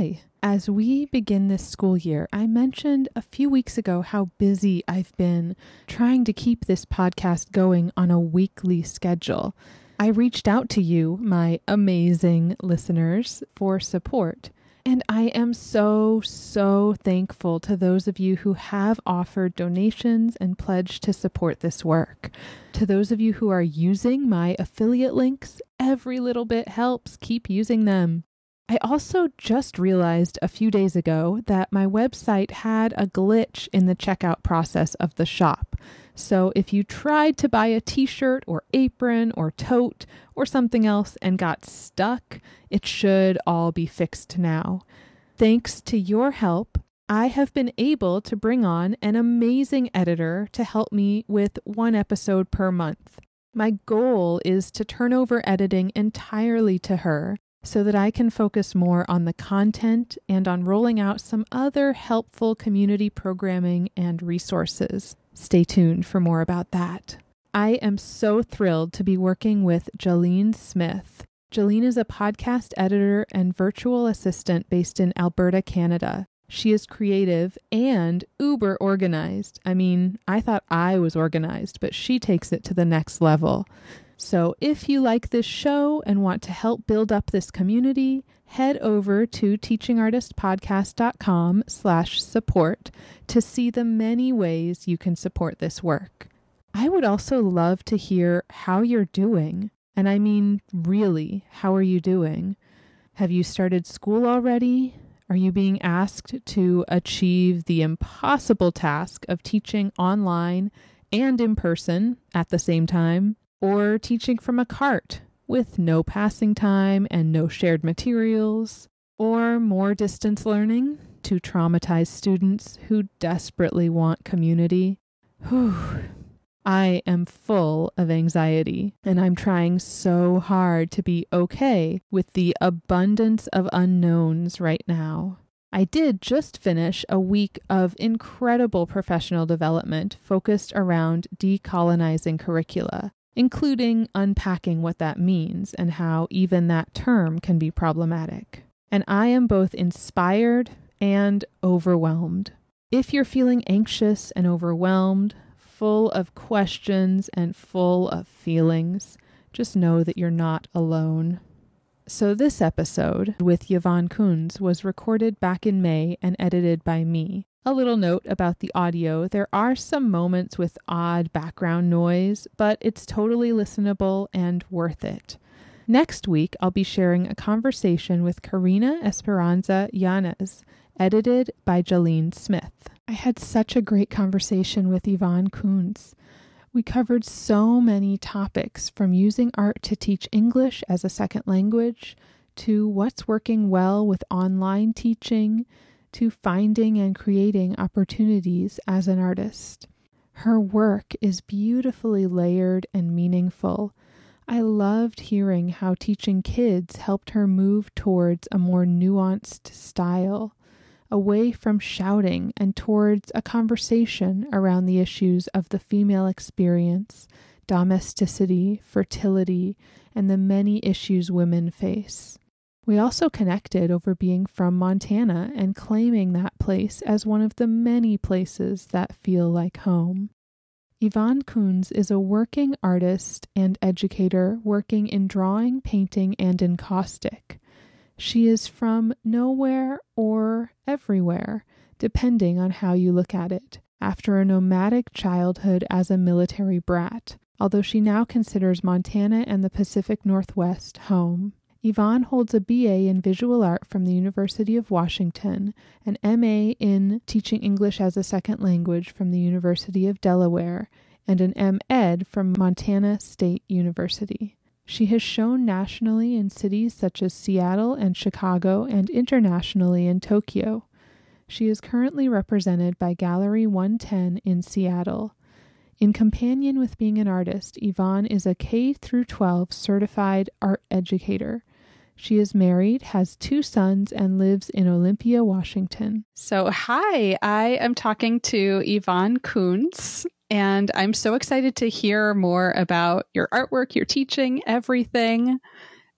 Hi. As we begin this school year, I mentioned a few weeks ago how busy I've been trying to keep this podcast going on a weekly schedule. I reached out to you, my amazing listeners, for support. And I am so, so thankful to those of you who have offered donations and pledged to support this work. To those of you who are using my affiliate links, every little bit helps. Keep using them. I also just realized a few days ago that my website had a glitch in the checkout process of the shop. So if you tried to buy a t shirt or apron or tote or something else and got stuck, it should all be fixed now. Thanks to your help, I have been able to bring on an amazing editor to help me with one episode per month. My goal is to turn over editing entirely to her so that I can focus more on the content and on rolling out some other helpful community programming and resources. Stay tuned for more about that. I am so thrilled to be working with Jolene Smith. Jolene is a podcast editor and virtual assistant based in Alberta, Canada. She is creative and uber organized. I mean, I thought I was organized, but she takes it to the next level. So if you like this show and want to help build up this community, head over to teachingartistpodcast.com slash support to see the many ways you can support this work. I would also love to hear how you're doing. And I mean, really, how are you doing? Have you started school already? Are you being asked to achieve the impossible task of teaching online and in person at the same time? Or teaching from a cart with no passing time and no shared materials, or more distance learning to traumatize students who desperately want community. Whew. I am full of anxiety, and I'm trying so hard to be okay with the abundance of unknowns right now. I did just finish a week of incredible professional development focused around decolonizing curricula, including unpacking what that means and how even that term can be problematic. And I am both inspired and overwhelmed. If you're feeling anxious and overwhelmed, full of questions and full of feelings, just know that you're not alone. So, this episode with Yvonne Kunz was recorded back in May and edited by me. A little note about the audio there are some moments with odd background noise, but it's totally listenable and worth it. Next week, I'll be sharing a conversation with Karina Esperanza Yanez, edited by Jolene Smith. I had such a great conversation with Yvonne Kunz. We covered so many topics from using art to teach English as a second language to what's working well with online teaching to finding and creating opportunities as an artist. Her work is beautifully layered and meaningful. I loved hearing how teaching kids helped her move towards a more nuanced style, away from shouting and towards a conversation around the issues of the female experience, domesticity, fertility, and the many issues women face. We also connected over being from Montana and claiming that place as one of the many places that feel like home. Yvonne Kunz is a working artist and educator working in drawing, painting, and encaustic. She is from nowhere or everywhere, depending on how you look at it, after a nomadic childhood as a military brat, although she now considers Montana and the Pacific Northwest home. Yvonne holds a BA in visual art from the University of Washington, an MA in teaching English as a second language from the University of Delaware, and an MEd from Montana State University. She has shown nationally in cities such as Seattle and Chicago and internationally in Tokyo. She is currently represented by Gallery 110 in Seattle. In companion with being an artist, Yvonne is a K through 12 certified art educator. She is married, has two sons, and lives in Olympia, Washington. So, hi, I am talking to Yvonne Kunz, and I'm so excited to hear more about your artwork, your teaching, everything.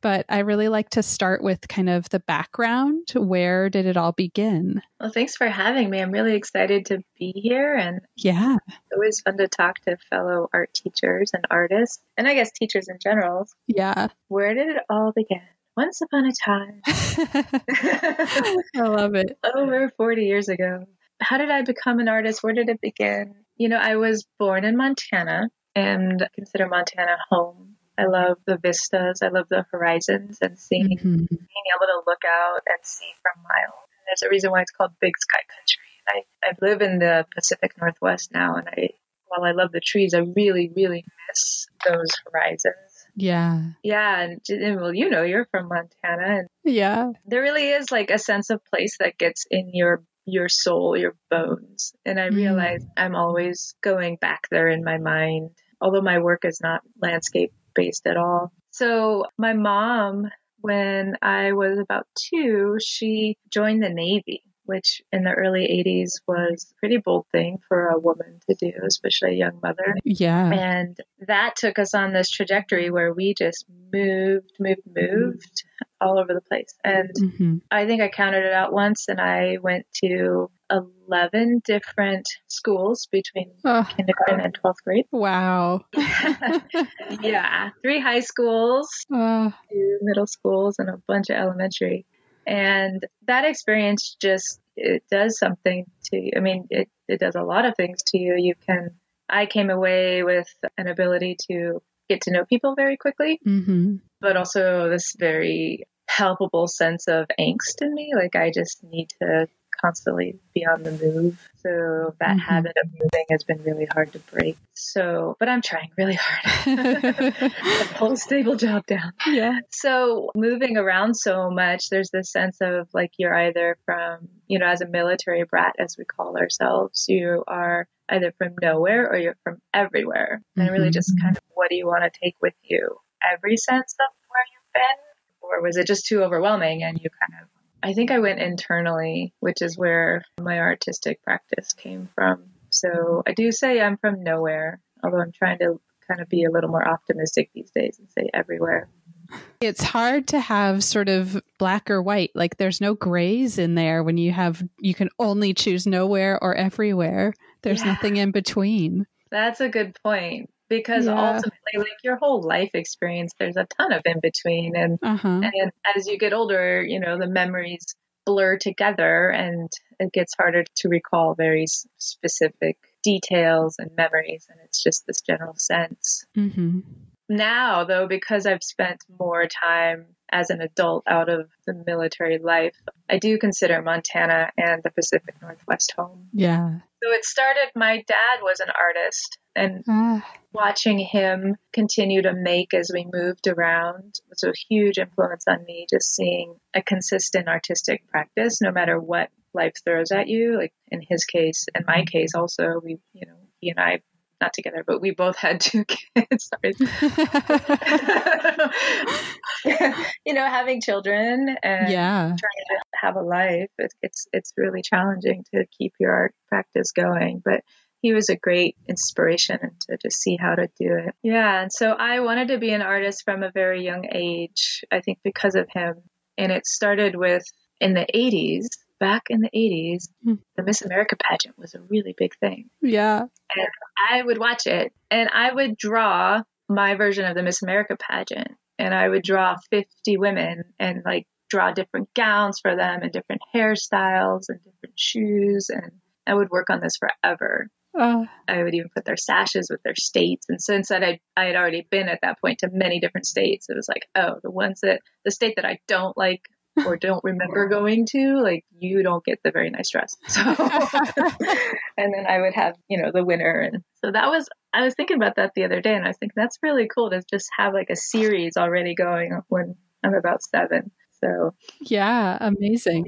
But I really like to start with kind of the background. Where did it all begin? Well, thanks for having me. I'm really excited to be here. And yeah, it's always fun to talk to fellow art teachers and artists, and I guess teachers in general. Yeah. Where did it all begin? Once upon a time. I love it. Over 40 years ago. How did I become an artist? Where did it begin? You know, I was born in Montana and consider Montana home. I love the vistas. I love the horizons and seeing, mm-hmm. being able to look out and see from miles. And there's a reason why it's called Big Sky Country. I, I live in the Pacific Northwest now, and I, while I love the trees, I really, really miss those horizons yeah. Yeah. And, and, well, you know, you're from Montana. And yeah. There really is like a sense of place that gets in your your soul, your bones. And I realize mm. I'm always going back there in my mind, although my work is not landscape based at all. So my mom, when I was about two, she joined the Navy which in the early 80s was a pretty bold thing for a woman to do, especially a young mother. Yeah. And that took us on this trajectory where we just moved, moved, moved all over the place. And mm-hmm. I think I counted it out once and I went to 11 different schools between oh. kindergarten and 12th grade. Wow. yeah. Three high schools, uh. two middle schools, and a bunch of elementary. And that experience just, it does something to you. I mean, it, it does a lot of things to you. You can, I came away with an ability to get to know people very quickly, mm-hmm. but also this very palpable sense of angst in me. Like I just need to constantly be on the move. So that mm-hmm. habit of moving has been really hard to break. So, but I'm trying really hard to hold stable job down. Yeah. So moving around so much, there's this sense of like you're either from, you know, as a military brat, as we call ourselves, you are either from nowhere or you're from everywhere. And mm-hmm. really just kind of what do you want to take with you? Every sense of where you've been? Or was it just too overwhelming and you kind of I think I went internally, which is where my artistic practice came from. So I do say I'm from nowhere, although I'm trying to kind of be a little more optimistic these days and say everywhere. It's hard to have sort of black or white. Like there's no grays in there when you have, you can only choose nowhere or everywhere. There's yeah. nothing in between. That's a good point because yeah. ultimately like your whole life experience there's a ton of in between and uh-huh. and as you get older you know the memories blur together and it gets harder to recall very specific details and memories and it's just this general sense mm-hmm. now though because i've spent more time as an adult out of the military life i do consider montana and the pacific northwest home yeah so it started my dad was an artist and ah. watching him continue to make as we moved around was a huge influence on me just seeing a consistent artistic practice no matter what life throws at you like in his case in my case also we you know he and i not together but we both had two kids Sorry. you know having children and yeah trying to have a life it, it's it's really challenging to keep your art practice going but he was a great inspiration and to just see how to do it. Yeah. And so I wanted to be an artist from a very young age, I think because of him. And it started with in the 80s, back in the 80s, hmm. the Miss America pageant was a really big thing. Yeah. And I would watch it and I would draw my version of the Miss America pageant. And I would draw 50 women and like draw different gowns for them and different hairstyles and different shoes. And I would work on this forever. Uh, I would even put their sashes with their states. And since that I I had already been at that point to many different states, it was like, oh, the ones that the state that I don't like or don't remember going to, like you don't get the very nice dress. So, and then I would have, you know, the winner. And so that was, I was thinking about that the other day and I was thinking that's really cool to just have like a series already going when I'm about seven. So, yeah, amazing.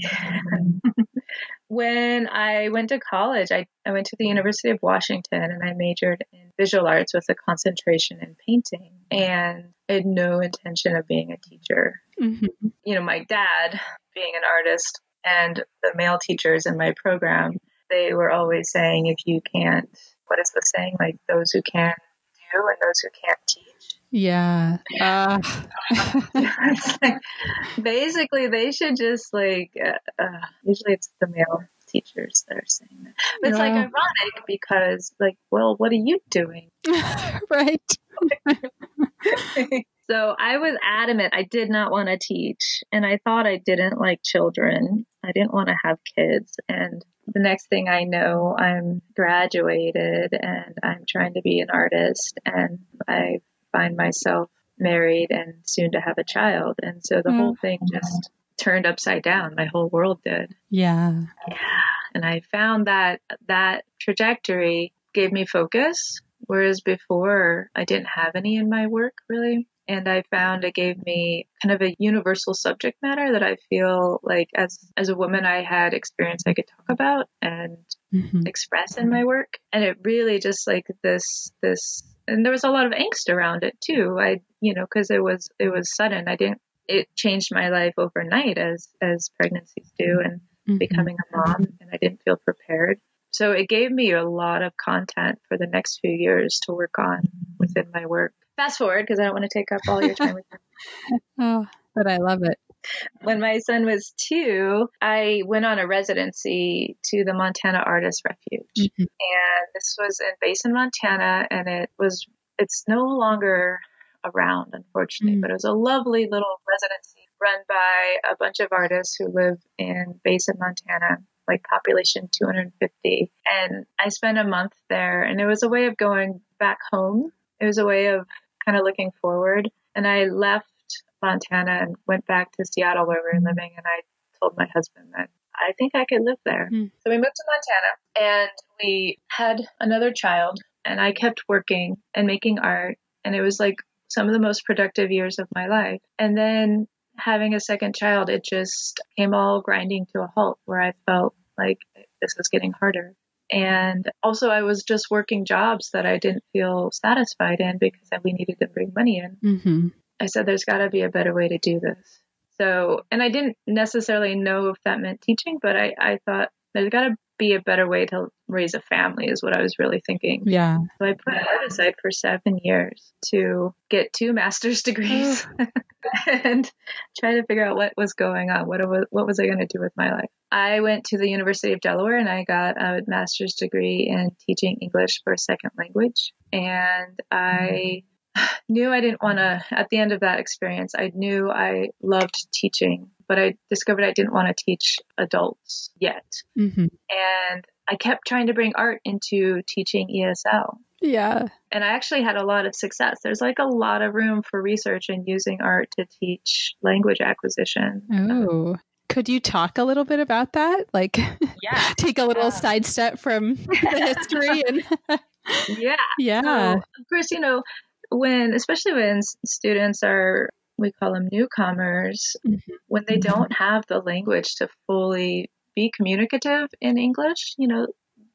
when I went to college, I, I went to the University of Washington and I majored in visual arts with a concentration in painting. And I had no intention of being a teacher. Mm-hmm. You know, my dad, being an artist, and the male teachers in my program, they were always saying, if you can't, what is the saying? Like, those who can do and those who can't teach. Yeah. Uh. basically, they should just like, uh, uh, usually it's the male teachers that are saying that. But it's like ironic because, like, well, what are you doing? right. so I was adamant I did not want to teach, and I thought I didn't like children. I didn't want to have kids. And the next thing I know, I'm graduated and I'm trying to be an artist, and I find myself married and soon to have a child. And so the mm. whole thing just turned upside down. My whole world did. Yeah. Yeah. And I found that that trajectory gave me focus, whereas before I didn't have any in my work really. And I found it gave me kind of a universal subject matter that I feel like as as a woman I had experience I could talk about and mm-hmm. express in my work. And it really just like this this and there was a lot of angst around it too. I you know because it was it was sudden. I didn't it changed my life overnight as as pregnancies do and mm-hmm. becoming a mom and I didn't feel prepared. So it gave me a lot of content for the next few years to work on within my work. Fast forward because I don't want to take up all your time with oh, but I love it. When my son was two, I went on a residency to the Montana Artist Refuge. Mm-hmm. And this was in Basin, Montana, and it was it's no longer around, unfortunately, mm. but it was a lovely little residency run by a bunch of artists who live in Basin, Montana, like population 250. And I spent a month there, and it was a way of going back home. It was a way of kind of looking forward. And I left Montana and went back to Seattle where we were living, and I told my husband that I think I could live there. Mm. So we moved to Montana and we had another child and I kept working and making art and it was like some of the most productive years of my life. And then having a second child, it just came all grinding to a halt where I felt like this was getting harder. And also, I was just working jobs that I didn't feel satisfied in because we needed to bring money in. Mm-hmm. I said, there's got to be a better way to do this. So, and I didn't necessarily know if that meant teaching, but I, I thought there's got to be a better way to raise a family is what I was really thinking. Yeah. So I put art aside for seven years to get two master's degrees and try to figure out what was going on. What was, what was I going to do with my life? I went to the University of Delaware and I got a master's degree in teaching English for a second language. And I knew I didn't want to, at the end of that experience, I knew I loved teaching but I discovered I didn't want to teach adults yet. Mm-hmm. And I kept trying to bring art into teaching ESL. Yeah. And I actually had a lot of success. There's like a lot of room for research and using art to teach language acquisition. Oh. Could you talk a little bit about that? Like, yeah, take a little yeah. sidestep from the history and yeah, yeah. So, of course, you know, when especially when students are we call them newcomers, mm-hmm. when they don't have the language to fully be communicative in English, you know,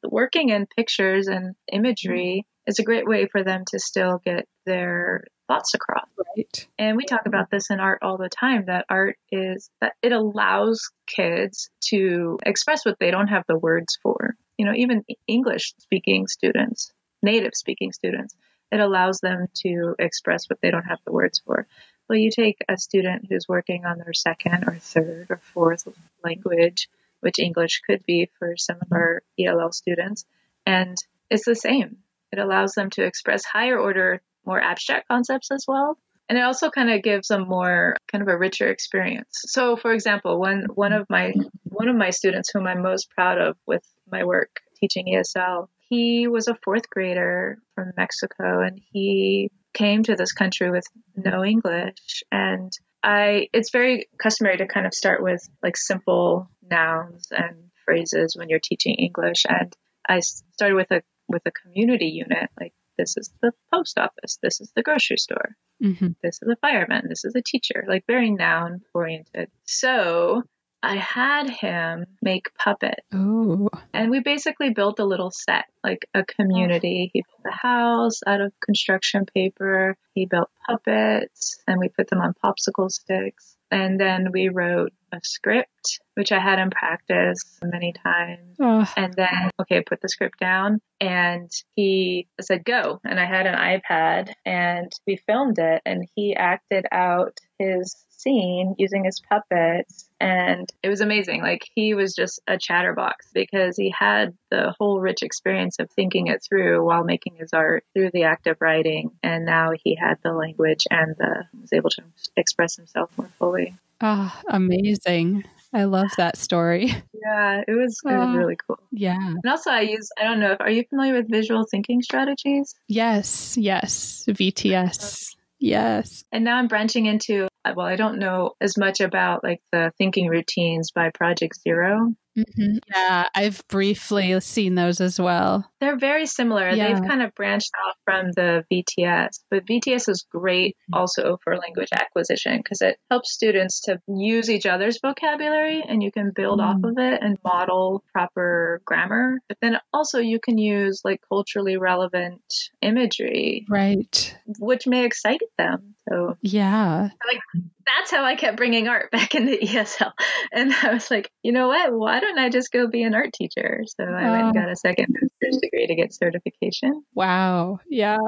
working in pictures and imagery mm-hmm. is a great way for them to still get their thoughts across. Right. And we talk about this in art all the time that art is that it allows kids to express what they don't have the words for. You know, even English speaking students, native speaking students, it allows them to express what they don't have the words for. Well, you take a student who's working on their second or third or fourth language, which English could be for some of our ELL students, and it's the same. It allows them to express higher order, more abstract concepts as well. And it also kind of gives them more kind of a richer experience. So for example, one one of my one of my students whom I'm most proud of with my work teaching ESL, he was a fourth grader from Mexico and he came to this country with no English and I it's very customary to kind of start with like simple nouns and phrases when you're teaching English and I started with a with a community unit like this is the post office, this is the grocery store, mm-hmm. this is a fireman, this is a teacher, like very noun oriented. So I had him make puppet. Ooh. And we basically built a little set, like a community. Oh. He built a house out of construction paper. He built puppets and we put them on popsicle sticks. And then we wrote a script, which I had him practice many times. Oh. And then, okay, put the script down. And he said, go. And I had an iPad and we filmed it and he acted out his scene using his puppets and it was amazing. Like he was just a chatterbox because he had the whole rich experience of thinking it through while making his art through the act of writing. And now he had the language and the, was able to express himself more fully. Oh, amazing. I love that story. Yeah, it was, it was ah, really cool. Yeah. And also I use I don't know if are you familiar with visual thinking strategies? Yes, yes. VTS. Uh-huh. Yes. And now I'm branching into well, I don't know as much about like the thinking routines by Project Zero. Mm-hmm. Yeah, I've briefly seen those as well. They're very similar. Yeah. They've kind of branched off from the VTS, but VTS is great also for language acquisition because it helps students to use each other's vocabulary and you can build mm. off of it and model proper grammar. But then also you can use like culturally relevant imagery. Right. Which may excite them. So, yeah. Like that's how I kept bringing art back into ESL. And I was like, you know what? Why don't I just go be an art teacher? So I went and got a second master's degree to get certification. Wow. Yeah.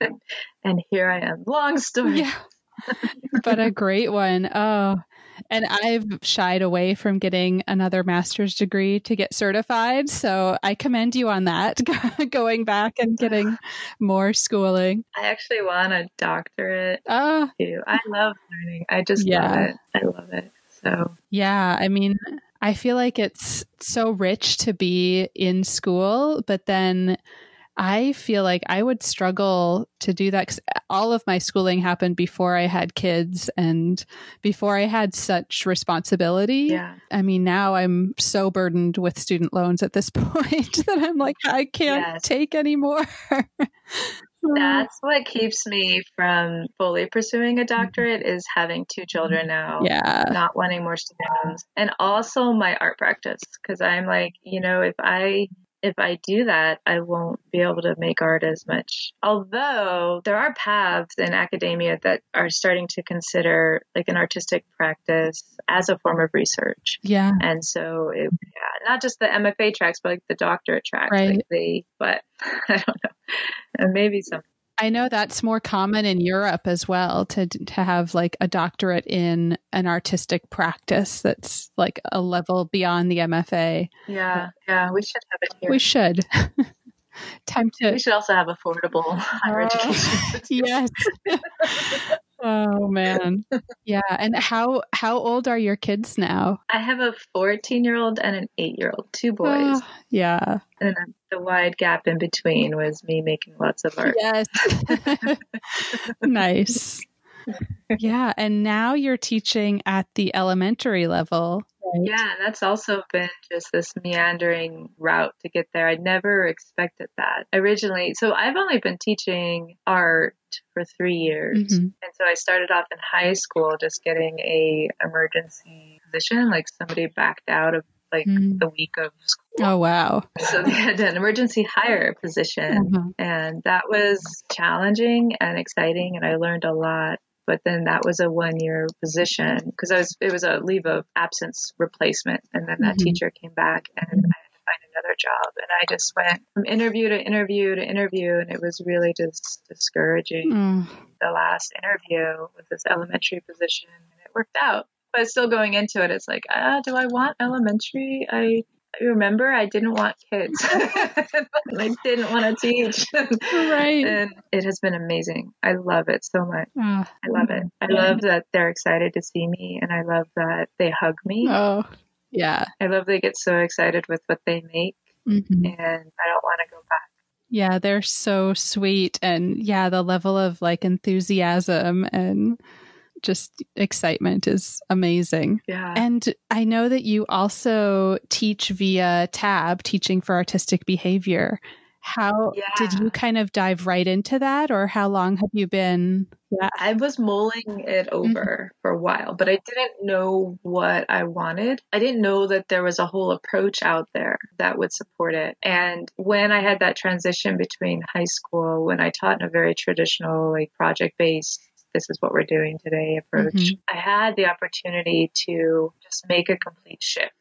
and here I am. Long story. Yeah. but a great one. Oh, and I've shied away from getting another master's degree to get certified. So I commend you on that, going back and getting more schooling. I actually want a doctorate uh, too. I love learning. I just yeah. love it. I love it. So, yeah, I mean, I feel like it's so rich to be in school, but then I feel like I would struggle to do that because all of my schooling happened before I had kids and before I had such responsibility. Yeah. I mean, now I'm so burdened with student loans at this point that I'm like, I can't yes. take anymore. That's what keeps me from fully pursuing a doctorate is having two children now. Yeah. Not wanting more students. And also my art practice. Cause I'm like, you know, if I if I do that, I won't be able to make art as much. Although there are paths in academia that are starting to consider like an artistic practice as a form of research. Yeah. And so, it, yeah, not just the MFA tracks, but like the doctorate tracks. Right. Like the, but I don't know. And maybe some I know that's more common in Europe as well to to have like a doctorate in an artistic practice that's like a level beyond the MFA. Yeah, yeah, we should have it here. We should. Time to. We should also have affordable higher education. yes. oh man. Yeah, and how how old are your kids now? I have a 14-year-old and an 8-year-old, two boys. Uh, yeah. And the wide gap in between was me making lots of art. Yes. nice. Yeah, and now you're teaching at the elementary level. Right? Yeah, that's also been just this meandering route to get there. I never expected that originally. So I've only been teaching art for three years, mm-hmm. and so I started off in high school just getting a emergency position, like somebody backed out of like mm. the week of school. Oh wow! So they had an emergency hire position, mm-hmm. and that was challenging and exciting, and I learned a lot but then that was a one year position because I was it was a leave of absence replacement and then that mm-hmm. teacher came back and I had to find another job and I just went from interview to interview to interview and it was really just discouraging. Mm. The last interview with this elementary position and it worked out. But still going into it, it's like, ah, do I want elementary? I remember I didn't want kids. I didn't want to teach. right. And it has been amazing. I love it so much. Oh. I love it. I love that they're excited to see me and I love that they hug me. Oh, yeah. I love they get so excited with what they make mm-hmm. and I don't want to go back. Yeah, they're so sweet and yeah, the level of like enthusiasm and just excitement is amazing. Yeah. And I know that you also teach via TAB, teaching for artistic behavior. How Yeah. did you kind of dive right into that, or how long have you been? Yeah. I was mulling it mm-hmm. over for a while, but I didn't know what I wanted. I didn't know that there was a whole approach out there that would support it. And when I had that transition between high school, when I taught in a very traditional, like project based, this is what we're doing today approach, Mhm. I had the opportunity to just make a complete shift.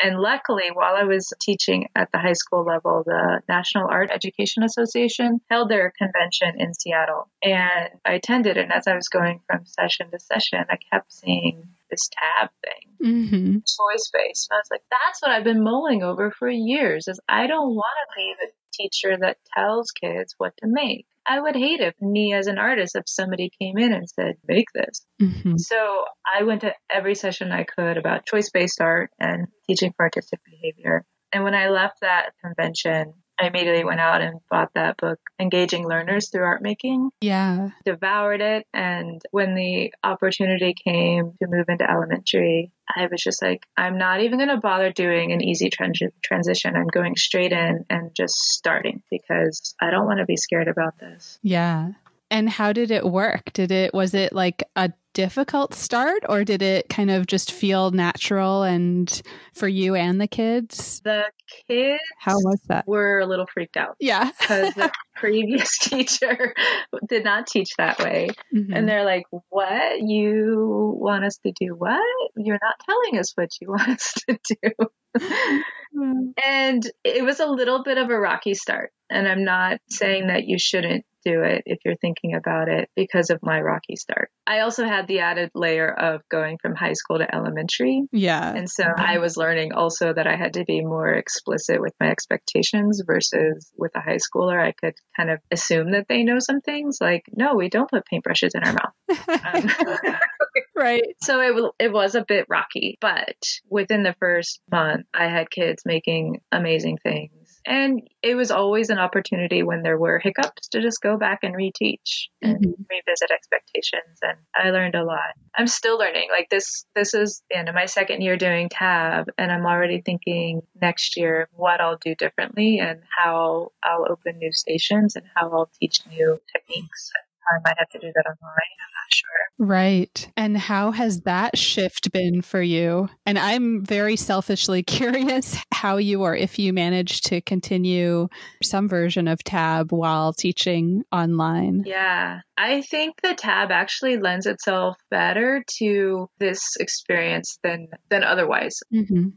And luckily, while I was teaching at the high school level, the National Art Education Association held their convention in Seattle. And I attended, and as I was going from session to session, I kept seeing this tab thing, hmm choice based. And I was like, that's what I've been mulling over for years is I don't want to be the teacher that tells kids what to make. I would hate if me as an artist, if somebody came in and said, make this. hmm So I went to every session I could about choice based art and teaching for artistic behavior. And when I left that convention, I immediately went out and bought that book, Engaging Learners Through Art Making, Yeah. devoured it. And when the opportunity came to move into elementary, I was just like, I'm not even going to bother doing an easy transi- transition. I'm going straight in and just starting because I don't want to be scared about this. Yeah. And how did it work? Did it was it like a difficult start or did it kind of just feel natural and for you and the kids? The kids How was that? were a little freaked out. Yeah. because the previous teacher did not teach that way. Mhm. And they're like, What? You want us to do what? You're not telling us what you want us to do. and it was a little bit of a rocky start. And I'm not saying that you shouldn't do it if you're thinking about it because of my rocky start. I also had the added layer of going from high school to elementary. yeah. And so I was learning also that I had to be more explicit with my expectations versus with a high schooler. I could kind of assume that they know some things like, no, we don't put paintbrushes in our mouth. Um, right. so it, it was a bit rocky, but within the first month, I had kids making amazing things. And it was always an opportunity when there were hiccups to just go back and reteach and Mhm. revisit expectations. And I learned a lot. I'm still learning. Like this, this is the end of my second year doing tab, and I'm already thinking next year what I'll do differently and how I'll open new stations and how I'll teach new techniques. I might have to do that online. Sure. Right. And how has that shift been for you? And I'm very selfishly curious how you or if you managed to continue some version of tab while teaching online. Yeah, I think the tab actually lends itself better to this experience than than otherwise hmm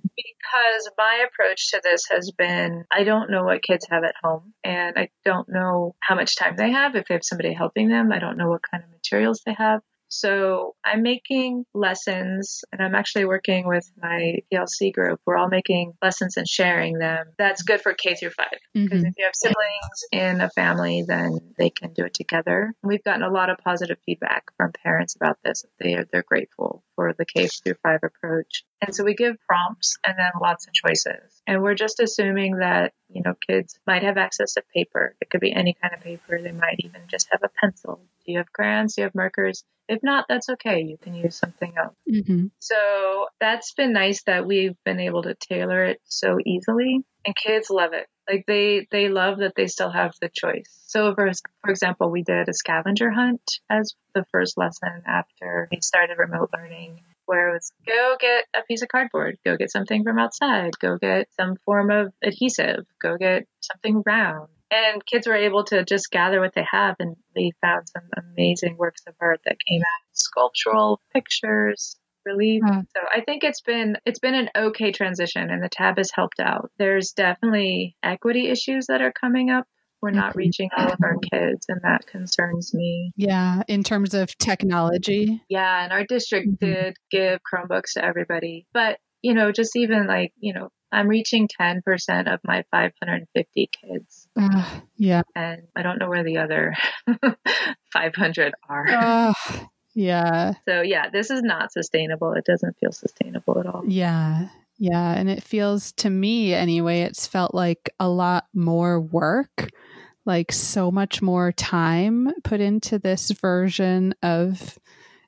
because my approach to this has been I don't know what kids have at home and I don't know how much time they have if they have somebody helping them. I don't know what kind of materials they have. So I'm making lessons and I'm actually working with my PLC group. We're all making lessons and sharing them. That's good for K through five. Because hmm if you have siblings in a family, then they can do it together. We've gotten a lot of positive feedback from parents about this. They are, they're grateful for the K through five approach. And so we give prompts and then lots of choices. And we're just assuming that, you know, kids might have access to paper. It could be any kind of paper. They might even just have a pencil. Do you have crayons? Do you have markers? If not, that's okay. You can use something else. hmm So that's been nice that we've been able to tailor it so easily and kids love it. Like they, they love that they still have the choice. So for, for example, we did a scavenger hunt as the first lesson after we started remote learning where it was go get a piece of cardboard, go get something from outside, go get some form of adhesive, go get something round. And kids were able to just gather what they have and we found some amazing works of art that came out, sculptural pictures, relief. Yeah. So I think it's been it's been an okay transition and the tab has helped out. There's definitely equity issues that are coming up. We're not Mhm. reaching all of our kids and that concerns me. Yeah. In terms of technology. Yeah, and our district Mhm. did give Chromebooks to everybody. But, you know, just even like, you know, I'm reaching 10% of my 550 kids Uh, yeah. and I don't know where the other 500 are. Uh, yeah. So yeah, this is not sustainable. It doesn't feel sustainable at all. Yeah. Yeah. And it feels to me, anyway, it's felt like a lot more work, like so much more time put into this version of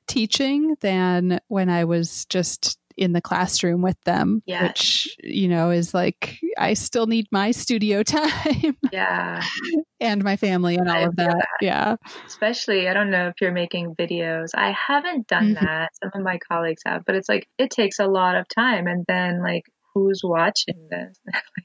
teaching than when I was just in the classroom with them, Yes. which, you know, is like, I still need my studio time Yeah. and my family and all I of that. that. Yeah. Especially, I don't know if you're making videos. I haven't done Mhm. that. Some of my colleagues have, but it's like it takes a lot of time. And then, like, who's watching this?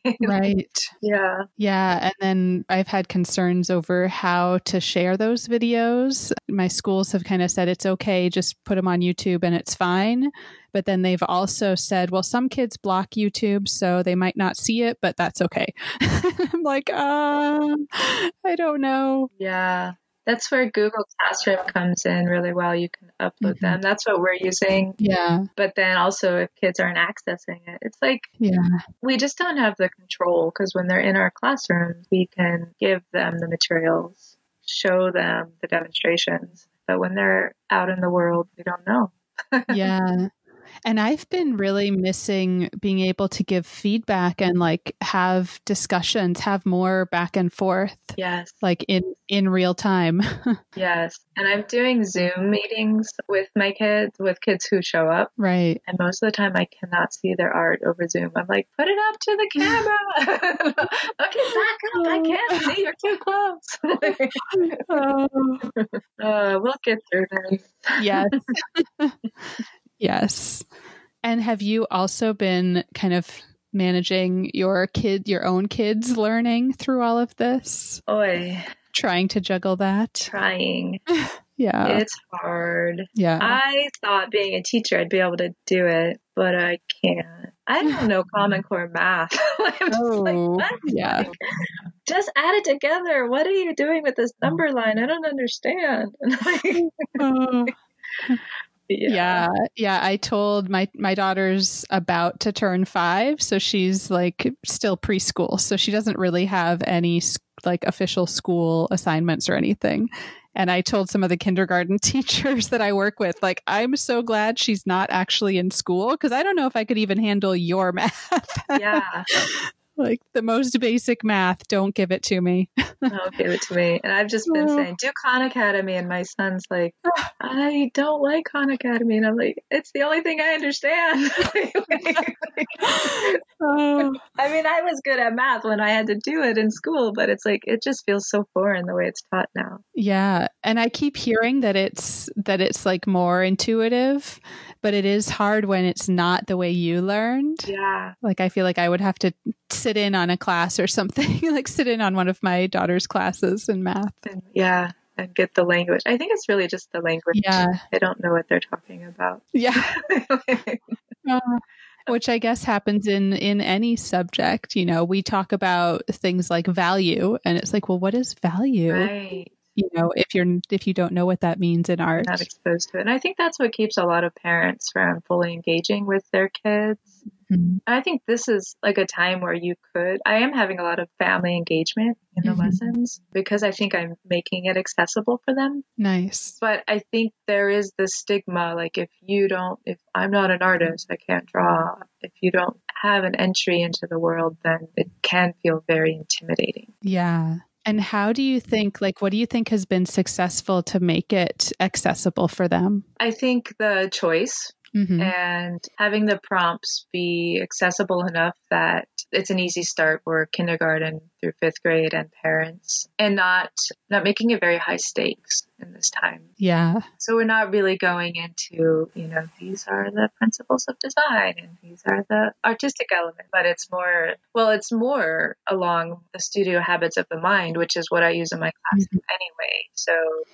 Right. yeah. Yeah. And then I've had concerns over how to share those videos. My schools have kind of said it's okay, just put them on YouTube and it's fine. But then they've also said, well, some kids block YouTube, so they might not see it, but that's okay. I'm like, um, I don't know. Yeah. That's where Google Classroom comes in really well. You can upload Mhm. them. That's what we're using. Yeah. But then also, if kids aren't accessing it, it's like Yeah. we just don't have the control because when they're in our classrooms, we can give them the materials, show them the demonstrations. But when they're out in the world, we don't know. yeah. And I've been really missing being able to give feedback and like have discussions, have more back and forth, Yes. like in in real time. Yes. And I'm doing Zoom meetings with my kids, with kids who show up. right. And most of the time, I cannot see their art over Zoom. I'm like, put it up to the camera. okay, back up. I can't see. You're too close. Oh, uh, we'll get through this. yes. Yes. And have you also been kind of managing your kid, your own kids learning through all of this? Oi, Trying to juggle that? trying. Yeah. It's hard. yeah. I thought being a teacher, I'd be able to do it, but I can't. I don't know Common Core math. I'm just oh, like, Oh, what? yeah. Like, just add it together. What are you doing with this number line? I don't understand. Like, Oh. yeah. yeah yeah i told my my daughter's about to turn five so she's like still preschool so she doesn't really have any like official school assignments or anything and i told some of the kindergarten teachers that i work with like i'm so glad she's not actually in school because i don't know if i could even handle your math Yeah. like the most basic math don't give it to me don't give it to me. And I've just been saying, do Khan Academy. And my son's like, ah. I don't like Khan Academy. And I'm like, it's the only thing I understand. oh I mean, I was good at math when I had to do it in school, but it's like, it just feels so foreign the way it's taught now. Yeah, and I keep hearing that it's that it's like more intuitive, but it is hard when it's not the way you learned. Yeah. Like I feel like I would have to sit in on a class or something, like sit in on one of my daughter's classes in math. And yeah. And get the language. I think it's really just the language. Yeah. I don't know what they're talking about. Yeah. Uh, which I guess happens in in any subject, you know. We talk about things like value and it's like, well, what is value? right. You know, if you're if you don't know what that means in art. Not exposed to it. And I think that's what keeps a lot of parents from fully engaging with their kids. Mhm. I think this is like a time where you could. I am having a lot of family engagement in the Mhm. lessons because I think I'm making it accessible for them. Nice. But I think there is the stigma like, if you don't, if I'm not an artist, I can't draw. If you don't have an entry into the world, then it can feel very intimidating. Yeah. And how do you think, like, what do you think has been successful to make it accessible for them? I think the choice Mm-hmm. and having the prompts be accessible enough that it's an easy start for kindergarten through fifth grade and parents and not not making it very high stakes in this time Yeah. so we're not really going into you know these are the principles of design and these are the artistic element but it's more well it's more along the studio habits of the mind which is what i use in my class mm-hmm. anyway so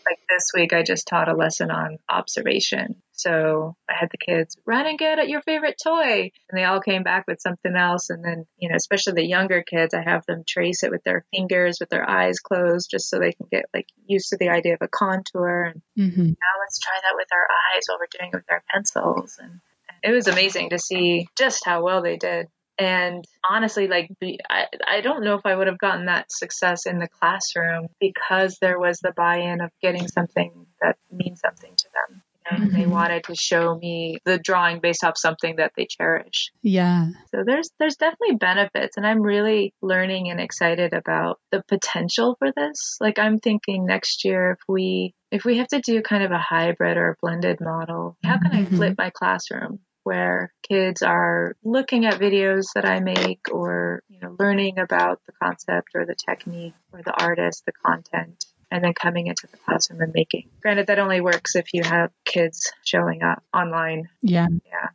like this week i just taught a lesson on observation so I had the kids run and get at your favorite toy. And they all came back with something else. And then, you know, especially the younger kids, I have them trace it with their fingers, with their eyes closed, just so they can get like used to the idea of a contour. And Mm-hmm. now let's try that with our eyes while we're doing it with our pencils. And, it was amazing to see just how well they did. And honestly, like, be, I, I don't know if I would have gotten that success in the classroom because there was the buy in of getting something that means something to them. And they Mhm. wanted to show me the drawing based off something that they cherish. Yeah. So there's there's definitely benefits and I'm really learning and excited about the potential for this. Like I'm thinking next year if we if we have to do kind of a hybrid or a blended model, how can I Mhm. flip my classroom where kids are looking at videos that I make or you know learning about the concept or the technique or the artist, the content and then coming into the classroom and making. Granted that only works if you have kids showing up online. Yeah. Yeah.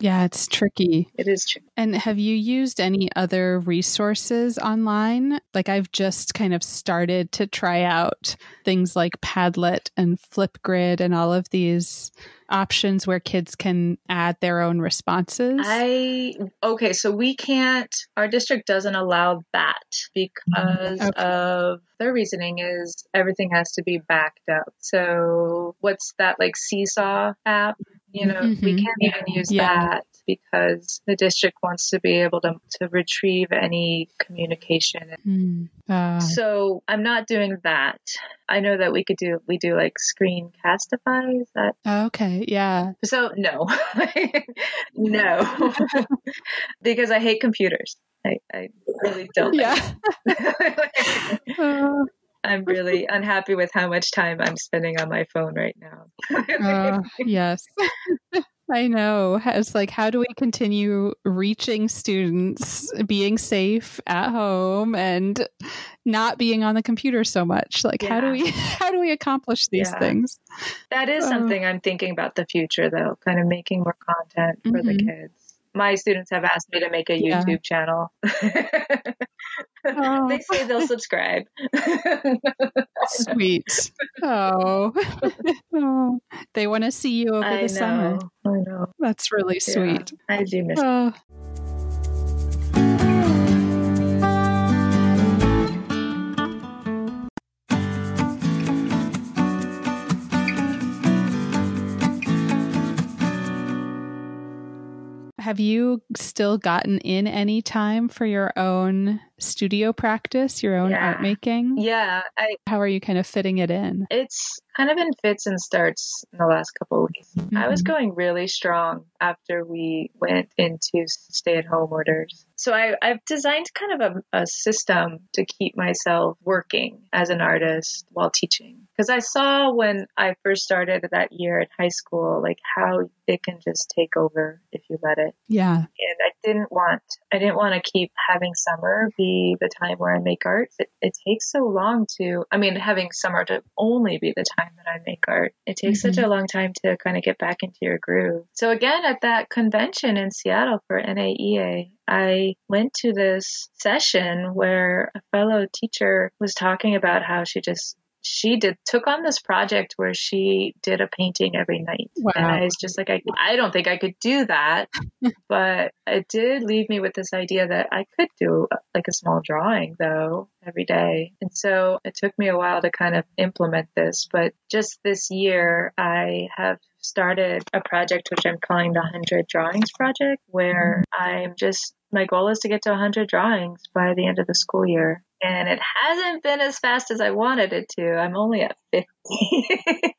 Yeah, it's tricky. It is true. And have you used any other resources online? Like I've just kind of started to try out things like Padlet and Flipgrid and all of these options where kids can add their own responses. I okay, so we can't. Our district doesn't allow that because mm, Okay. of their reasoning is everything has to be backed up. So what's that like Seesaw app? You know, we Mhm. can't even use Yeah. that because the district wants to be able to to retrieve any communication. Hmm. Uh, So I'm not doing that. I know that we could do we do like screencastify. Is that okay, yeah. so no, no, because I hate computers. I, I really don't. Yeah. Uh, I'm really unhappy with how much time I'm spending on my phone right now. uh, yes. I know. It's like, how do we continue reaching students, being safe at home, and not being on the computer so much? Like, how do we how do we accomplish these Yeah. things? that is Oh. something I'm thinking about the future, though. Kind of making more content for the Mhm. kids. My students have asked me to make a Yeah. YouTube channel. Oh. they say they'll subscribe. Sweet. Oh. oh. They want to see you over I the know. summer. I know. That's really Yeah. sweet. I do miss. Oh. Have you still gotten in any time for your own studio practice, your own Yeah. art making? Yeah, I How are you kind of fitting it in? It's kind of in fits and starts in the last couple of weeks. I was Mhm. going really strong after we went into stay at home orders. So I, I've designed kind of a, a system to keep myself working as an artist while teaching. Because I saw when I first started that year at high school, like how it can just take over if you let it Yeah. and I didn't want I didn't want to keep having summer be the time where I make art. It, it takes so long to I mean having summer to only be the time that I make art. It takes such mm-hmm. a long time to kind of get back into your groove. So again at that convention in Seattle for NAEA, I went to this session where a fellow teacher was talking about how she just she did took on this project where she did a painting every night. Wow. And I was just like I I don't think I could do that but it did leave me with this idea that I could do uh, like a small drawing though every day. And so it took me a while to kind of implement this, but just this year I have started a project which I'm calling the 100 Drawings Project where I'm just my goal is to get to 100 drawings by the end of the school year. And it hasn't been as fast as I wanted it to. I'm only at 50.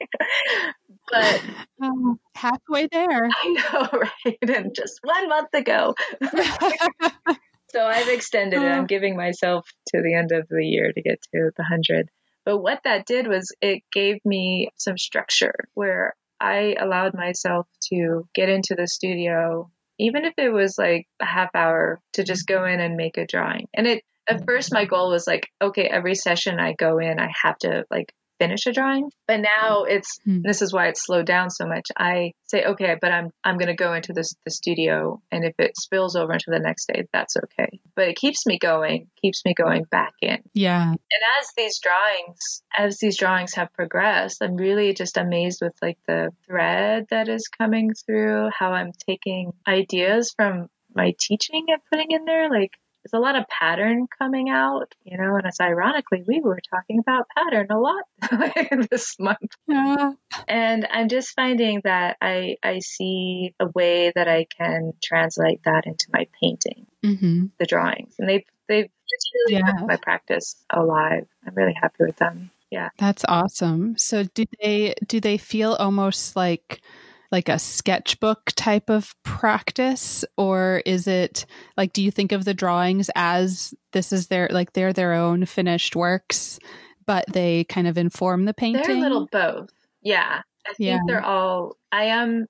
but Oh, halfway there. I know, right? And just one month ago. So I've extended it. I'm oh. giving myself to the end of the year to get to the 100. But what that did was it gave me some structure where I allowed myself to get into the studio, even if it was like a half hour to just go in and make a drawing. And it, at first my goal was like, okay, every session I go in, I have to like finish a drawing. But now it's Hmm. this is why it's slowed down so much. I say, okay, but I'm I'm gonna go into this the studio and if it spills over into the next day, that's okay. But it keeps me going, keeps me going back in. Yeah. And as these drawings as these drawings have progressed, I'm really just amazed with like the thread that is coming through, how I'm taking ideas from my teaching and putting in there. Like there's a lot of pattern coming out, you know, and it's ironically we were talking about pattern a lot this month. Yeah. And I'm just finding that I I see a way that I can translate that into my painting, hmm the drawings. And they've they've it's really Yeah. kept my practice alive. I'm really happy with them. Yeah. That's awesome. So do they do they feel almost like like a sketchbook type of practice or is it like do you think of the drawings as this is their like they're their own finished works but they kind of inform the painting? They're a little both. Yeah. I think Yeah. they're all I am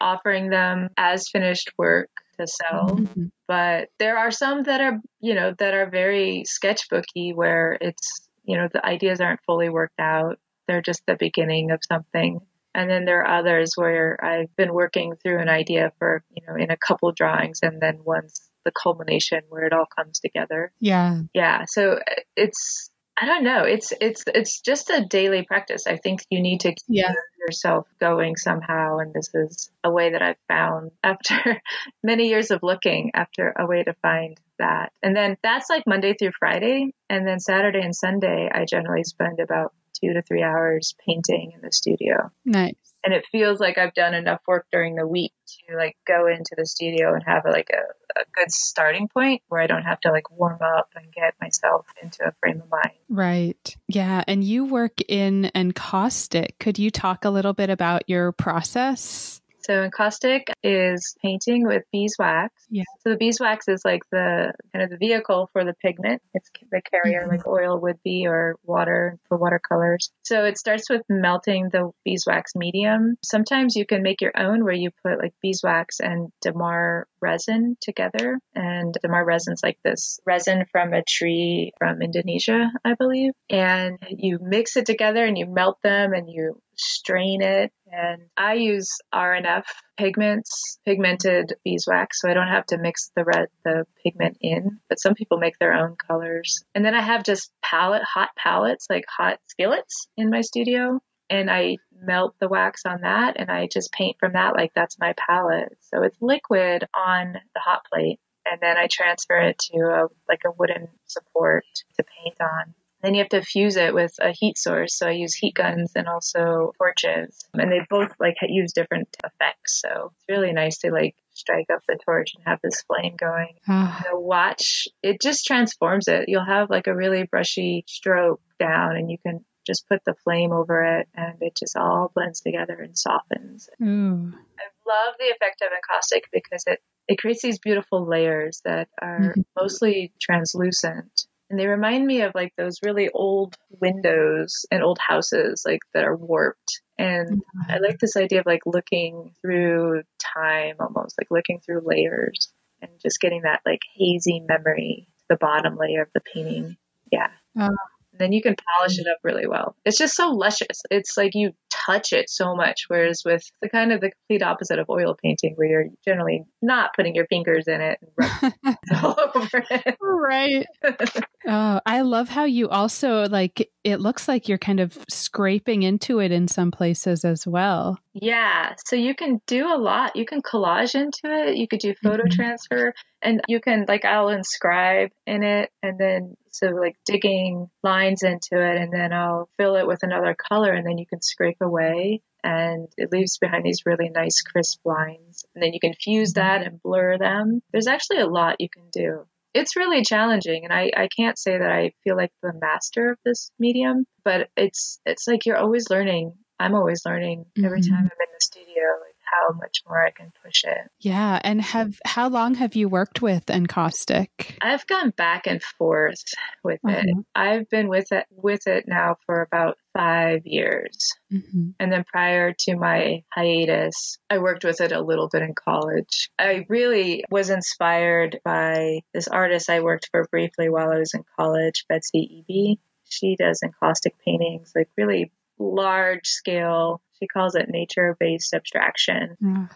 offering them as finished work to sell. Mhm. but there are some that are you know that are very sketchbooky where it's you know the ideas aren't fully worked out they're just the beginning of something and then there are others where i've been working through an idea for you know in a couple drawings and then once the culmination where it all comes together. Yeah. yeah. So uh, it's i don't know. It's it's it's just a daily practice. I think you need to keep Yeah. yourself going somehow. And this is a way that i've found after many years of looking after a way to find that. And then that's like monday through friday. And then saturday and sunday i generally spend about two to three hours painting in the studio Nice. and it feels like I've done enough work during the week to like go into the studio and have like a, a good starting point where I don't have to like warm up and get myself into a frame of mind. Right. Yeah. And you work in encaustic. Could you talk a little bit about your process? So encaustic is painting with beeswax. Yeah. So the beeswax is like the kind of the vehicle for the pigment. It's the carrier Mhm. like oil would be or water for watercolors. So it starts with melting the beeswax medium. Sometimes you can make your own where you put like beeswax and damar resin together. And damar resin's like this resin from a tree from Indonesia, I believe. And you mix it together and you melt them and you strain it. And I use R&F pigments, pigmented beeswax, so I don't have to mix the red, the pigment in. But some people make their own colors. And then I have just palette, hot palettes, like hot skillets in my studio. And I melt the wax on that and I just paint from that like that's my palette. So it's liquid on the hot plate. And then I transfer it to a, like a wooden support to paint on. Then you have to fuse it with a heat source. So I use heat guns and also torches, and they both like use different effects. So it's really nice to like strike up the torch and have this flame going. Ah. The watch, it just transforms it. You'll have like a really brushy stroke down, and you can just put the flame over it, and it just all blends together and softens. ooh. I love the effect of encaustic because it, it creates these beautiful layers that are Mhm. mostly translucent. And they remind me of like those really old windows and old houses like that are warped. And mm-hmm. I like this idea of like looking through time almost, like looking through layers and just getting that like hazy memory to the bottom layer of the painting. Yeah. Oh. Then you can polish it up really well. It's just so luscious. It's like you touch it so much. Whereas with the kind of the complete opposite of oil painting, where you're generally not putting your fingers in it and rubbing all over it. right. Oh, I love how you also like it looks like you're kind of scraping into it in some places as well. Yeah. So you can do a lot. You can collage into it. You could do photo Mhm. transfer and you can like I'll inscribe in it and then so like digging lines into it and then I'll fill it with another color and then you can scrape away and it leaves behind these really nice crisp lines. And then you can fuse that and blur them. There's actually a lot you can do. It's really challenging and I, I can't say that I feel like the master of this medium, but it's it's like you're always learning. I'm always learning every Mhm. time I'm in the studio, like how much more I can push it. Yeah, and have how long have you worked with encaustic? I've gone back and forth with it. Uh-huh. I've been with it with it now for about five years. hmm And then prior to my hiatus, I worked with it a little bit in college. I really was inspired by this artist I worked for briefly while I was in college, Betsy Eby. She does encaustic paintings, like really large scale. She calls it nature based abstraction. Mm. And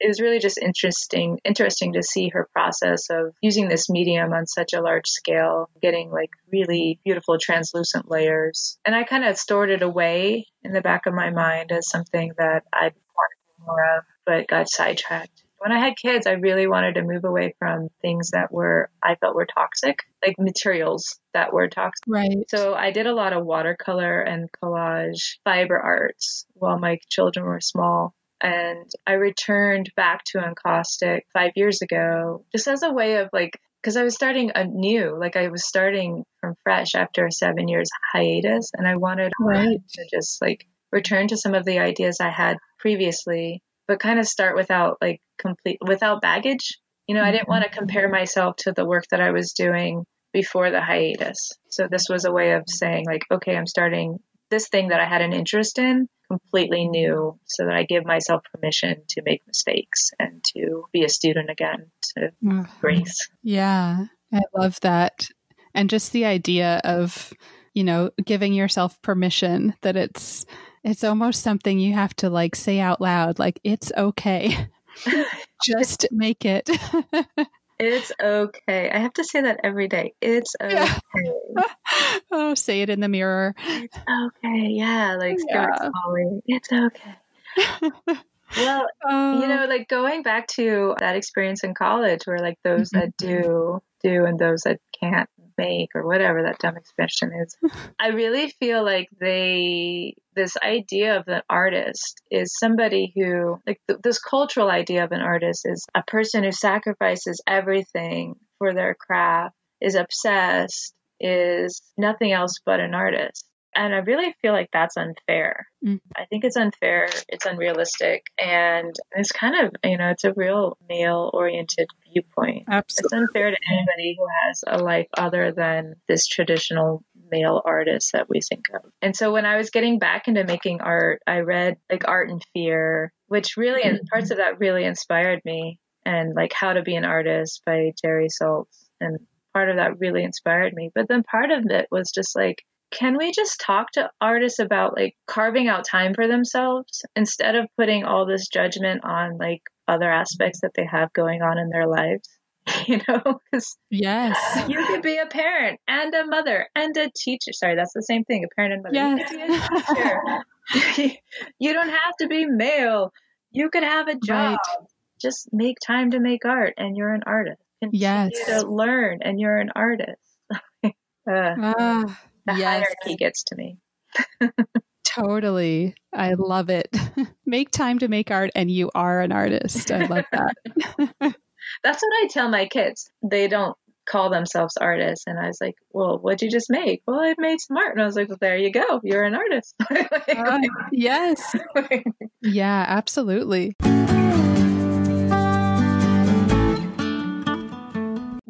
it was really just interesting, interesting to see her process of using this medium on such a large scale, getting like really beautiful translucent layers. And I kind of stored it away in the back of my mind as something that I wanted to do more of, but got sidetracked. When I had kids, I really wanted to move away from things that were, I felt were toxic, like materials that were toxic. Right. So I did a lot of watercolor and collage fiber arts while my children were small. And I returned back to encaustic five years ago just as a way of like because I was starting anew. Like I was starting from fresh after a seven years hiatus, and I wanted Right. to just like return to some of the ideas I had previously, but kind of start without like complete without baggage. You know, I didn't mm-hmm. want to compare myself to the work that I was doing before the hiatus. So this was a way of saying like, okay, I'm starting this thing that I had an interest in completely new so that I give myself permission to make mistakes and to be a student again to Ugh. grace. Yeah, I love that. And just the idea of, you know, giving yourself permission that it's it's almost something you have to like say out loud like it's okay. just make it. It's okay. I have to say that every day. It's okay. Yeah. oh, say it in the mirror. It's okay. Yeah, like Yeah. It's okay. Well, Oh, you um, know, like going back to that experience in college where like those that mm-hmm. do do and those that can't make or whatever that dumb expression is. I really feel like they this idea of an artist is somebody who like th- this cultural idea of an artist is a person who sacrifices everything for their craft, is obsessed, is nothing else but an artist. And I really feel like that's unfair. Mm. I think it's unfair, it's unrealistic, and it's kind of, you know, it's a real male oriented viewpoint. Absolutely. It's unfair to anybody who has a life other than this traditional male artist that we think of. And so when I was getting back into making art, I read like Art and Fear, which really, and parts of that really inspired me, and like How to Be an Artist by Jerry Saltz. And part of that really inspired me. But then part of it was just like, can we just talk to artists about like carving out time for themselves instead of putting all this judgment on like other aspects that they have going on in their lives? You know, because Yes. you could be a parent and a mother and a teacher. Sorry, that's the same thing, a parent and mother. You Yes. could be a teacher. you don't have to be male. You could have a job. Right. Just make time to make art and you're an artist. Continue Yes. to learn and you're an artist. uh, Ah, the yes. hierarchy gets to me. Totally. I love it. make time to make art and you are an artist. I love that. That's what I tell my kids. They don't call themselves artists. And I was like, well, what'd you just make? Well, I made some art. And I was like, well, there you go. You're an artist. Ah, yes. Yeah, absolutely.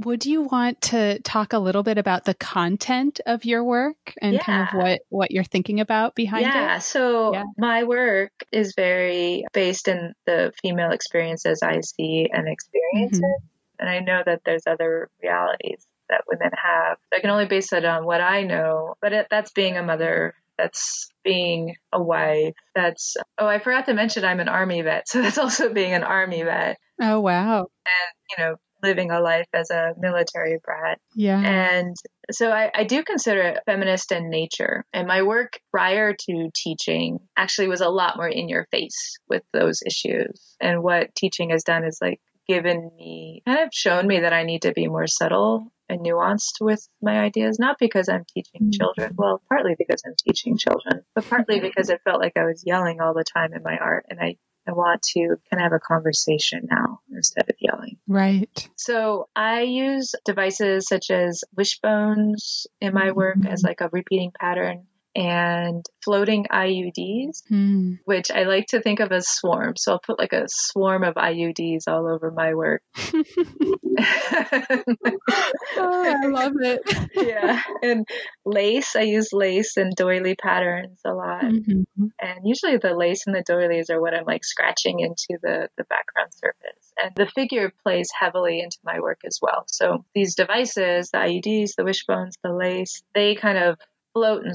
Would you want to talk a little bit about the content of your work and kind of what what you're thinking about behind yeah, it? Yeah. So Yeah. my work is very based in the female experiences I see and experience Mhm. And I know that there's other realities that women have. I can only base it on what I know, but it, that's being a mother, that's being a wife, that's, oh, I forgot to mention I'm an army vet. So that's also being an army vet, Oh wow. And you know, living a life as a military brat. Yeah. And so I, I do consider it feminist in nature. And my work prior to teaching actually was a lot more in your face with those issues. And what teaching has done is like given me, kind of shown me that I need to be more subtle and nuanced with my ideas, not because I'm teaching mm-hmm. children. Well, partly because I'm teaching children, but partly because it felt like I was yelling all the time in my art. And I, I want to kind of have a conversation now instead of yelling. right. So I use devices such as wishbones in my work as mm-hmm. like a repeating pattern and floating IUDs, Hmm. which I like to think of as swarms. So I'll put like a swarm of IUDs all over my work. Oh, I love it. yeah. And lace, I use lace and doily patterns a lot. Mhm. And usually the lace and the doilies are what I'm like scratching into the, the background surface. And the figure plays heavily into my work as well. So these devices, the IUDs, the wishbones, the lace, they kind of float and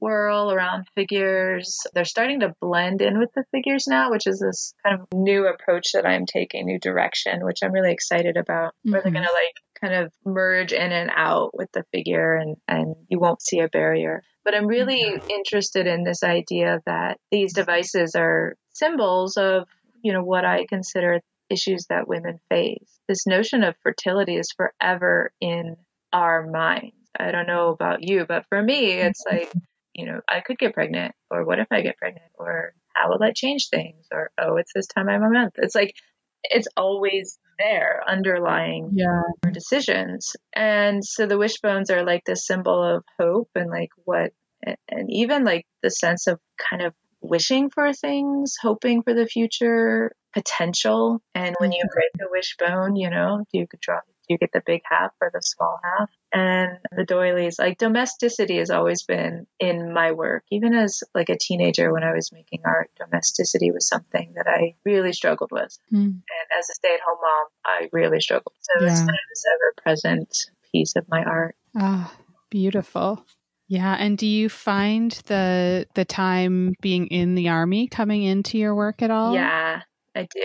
swirl around figures. They're starting to blend in with the figures now, which is this kind of new approach that I'm taking, new direction, which I'm really excited about. Where they're mm-hmm. going to like kind of merge in and out with the figure and, and you won't see a barrier. But I'm really mm-hmm. interested in this idea that these devices are symbols of, you know, what I consider issues that women face. This notion of fertility is forever in our minds. I don't know about you, but for me, it's like, you know, I could get pregnant, or what if I get pregnant, or how will that change things, or oh, it's this time I'm month. It's like it's always there underlying Yeah. our decisions. And so the wishbones are like this symbol of hope and like what, and even like the sense of kind of wishing for things, hoping for the future, potential. And when you mm-hmm. break a wishbone, you know, do you draw, do you get the big half or the small half? And the doilies, like domesticity has always been in my work. Even as like a teenager when I was making art, domesticity was something that I really struggled with. Mm. And as a stay at home mom, I really struggled. So it's Yeah. kind of this ever present piece of my art. Ah, beautiful. Yeah, and do you find the the time being in the army coming into your work at all? Yeah, I do.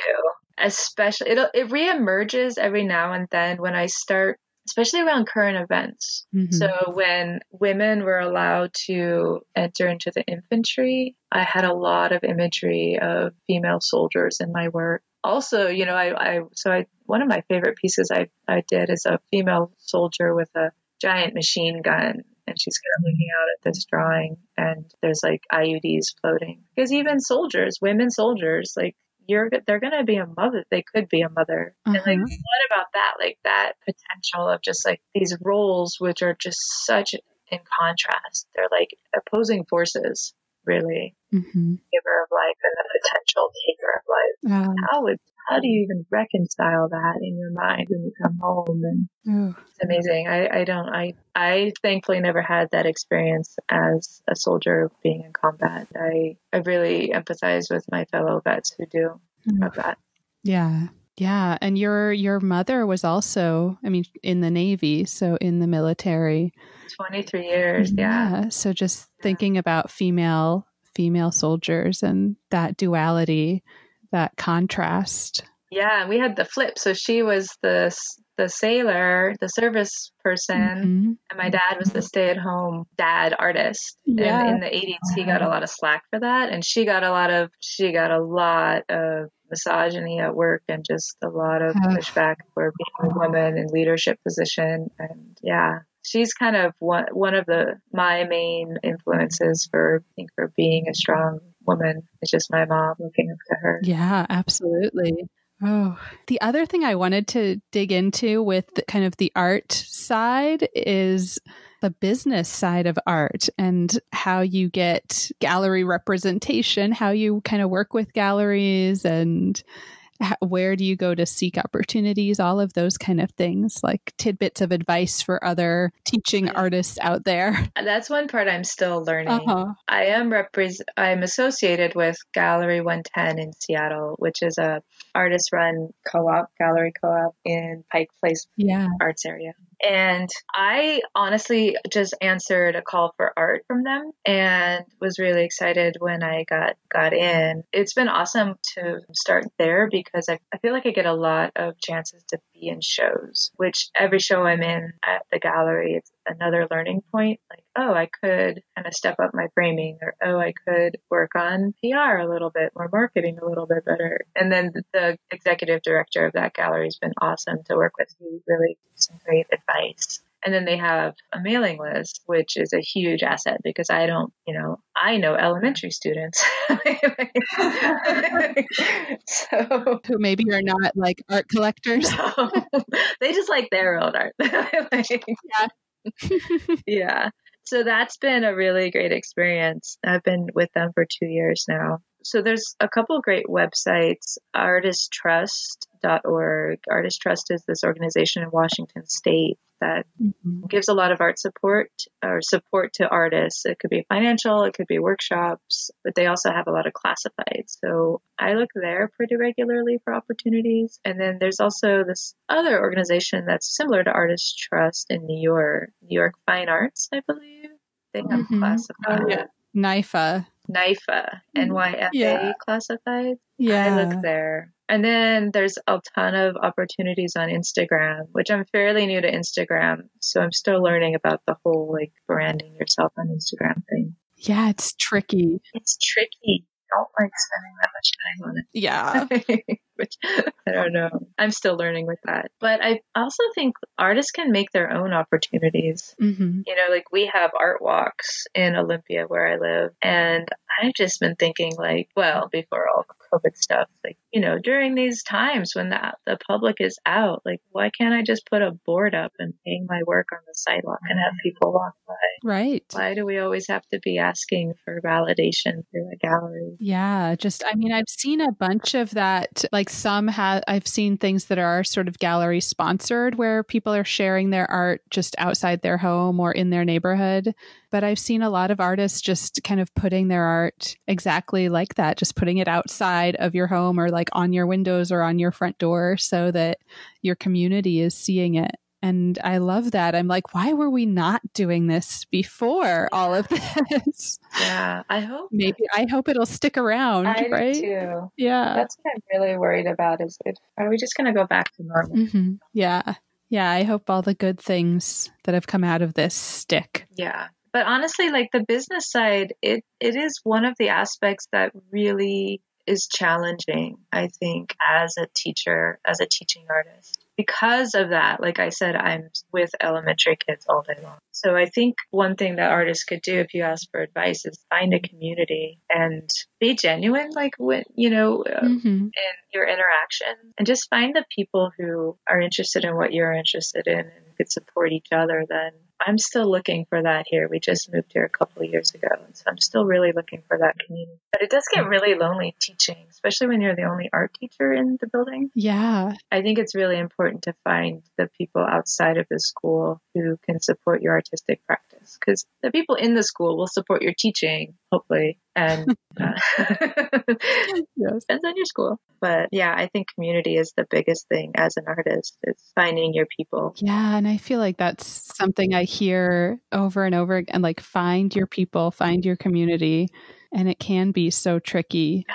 Especially, it it reemerges every now and then when I start, especially around current events. Mhm. So when women were allowed to enter into the infantry, I had a lot of imagery of female soldiers in my work. Also, you know, I, I so I one of my favorite pieces I I did is a female soldier with a giant machine gun and she's kind of looking out at this drawing and there's like IUDs floating because even soldiers, women soldiers, like you're they're gonna be a mother. They could be a mother. And like, Uh-huh. what about that? Like that potential of just like these roles, which are just such in contrast. They're like opposing forces, really. Mhm. Giver of life and the potential taker of life. Ah, How would how do you even reconcile that in your mind when you come home? And ooh. it's amazing. I, I don't I I thankfully never had that experience as a soldier being in combat. I I really empathize with my fellow vets who do mm. have that. Yeah. Yeah, and your your mother was also, I mean, in the Navy, so in the military. Twenty three years, yeah. So just thinking about female female soldiers and that duality, that contrast. Yeah, we had the flip. So she was the the sailor, the service person, Mhm. and my dad was the stay at home dad artist. Yeah. And in the 80s, he got a lot of slack for that, and she got a lot of she got a lot of misogyny at work and just a lot of pushback for being a woman in leadership position. And yeah, she's kind of one one of the my main influences for I think for being a strong woman. It's just my mom looking up to her. Yeah, absolutely. Oh, the other thing I wanted to dig into with the, kind of the art side is the business side of art and how you get gallery representation, how you kind of work with galleries and where do you go to seek opportunities, all of those kind of things, like tidbits of advice for other teaching artists out there. That's one part I'm still learning. Uh-huh. I am repres- I'm associated with Gallery 110 in Seattle, which is a artist run co-op, gallery co-op in Pike Place Yeah. arts area. And I honestly just answered a call for art from them and was really excited when I got got in. It's been awesome to start there because I, I feel like I get a lot of chances to be in shows, which every show I'm in at the gallery, it's another learning point. Like, oh, I could kind of step up my framing or, oh, I could work on PR a little bit or marketing a little bit better. And then the executive director of that gallery has been awesome to work with. He really gives some great advice. And then they have a mailing list, which is a huge asset because I don't, you know, I know elementary students. so Who maybe are not like art collectors. they just like their own art. Like, yeah. So that's been a really great experience. I've been with them for two years now. So there's a couple of great websites, artisttrust.org. Artist Trust is this organization in Washington state that Mhm. gives a lot of art support or support to artists. It could be financial, it could be workshops, but they also have a lot of classifieds. So I look there pretty regularly for opportunities. And then there's also this other organization that's similar to Artist Trust in New York, New York Fine Arts, I believe. They have Mhm. classified Oh, yeah. NYFA. NYFA, mm, NYFA Yeah. classified. Yeah. I look there. And then there's a ton of opportunities on Instagram, which I'm fairly new to Instagram. So I'm still learning about the whole like branding yourself on Instagram thing. Yeah, it's tricky. It's tricky. Don't like spending that much time on it. Yeah. Which I don't know. I'm still learning with that. But I also think artists can make their own opportunities. hmm You know, like we have art walks in Olympia where I live, and I've just been thinking, like, well, before all COVID stuff, like, you know, during these times when the, the public is out, like, why can't I just put a board up and hang my work on the sidewalk and have mm-hmm. people walk by? Right. Why do we always have to be asking for validation through a gallery? Yeah, just I mean, I've seen a bunch of that. Like some have, I've seen things that are sort of gallery sponsored where people are sharing their art just outside their home or in their neighborhood. But I've seen a lot of artists just kind of putting their art exactly like that, just putting it outside of your home or like on your windows or on your front door so that your community is seeing it. And I love that. I'm like, why were we not doing this before all of this? Yeah, I hope. Maybe I hope it'll stick around, I right? do too. Yeah. That's what I'm really worried about. Is it? Are we just going to go back to normal? hmm Yeah. Yeah. I hope all the good things that have come out of this stick. Yeah. But honestly, like the business side, it it is one of the aspects that really is challenging, I think, as a teacher, as a teaching artist. Because of that, like I said, I'm with elementary kids all day long. So I think one thing that artists could do if you ask for advice is find a community and be genuine, like when, you know, uh, hmm in your interaction and just find the people who are interested in what you're interested in and could support each other then i'm still looking for that here we just moved here a couple of years ago and so i'm still really looking for that community but it does get really lonely teaching especially when you're the only art teacher in the building Yeah. i think it's really important to find the people outside of the school who can support your artistic practice because the people in the school will support your teaching hopefully and uh, Yes. depends on your school. But yeah, I think community is the biggest thing as an artist. It's finding your people. Yeah. And I feel like that's something I hear over and over again like, find your people, find your community. And it can be so tricky.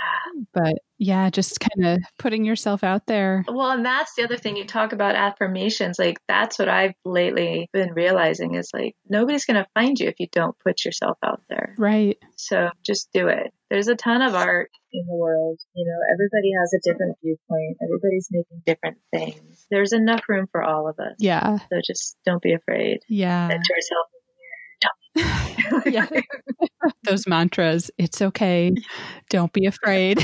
But yeah, just kind of putting yourself out there. Well, and that's the other thing you talk about affirmations. Like that's what I've lately been realizing is like nobody's going to find you if you don't put yourself out there. Right. So just do it. There's a ton of art in the world. You know, everybody has a different viewpoint. Everybody's making different things. There's enough room for all of us. Yeah. So just don't be afraid. Yeah. To yourself, yeah. Those mantras. It's okay. Don't be afraid.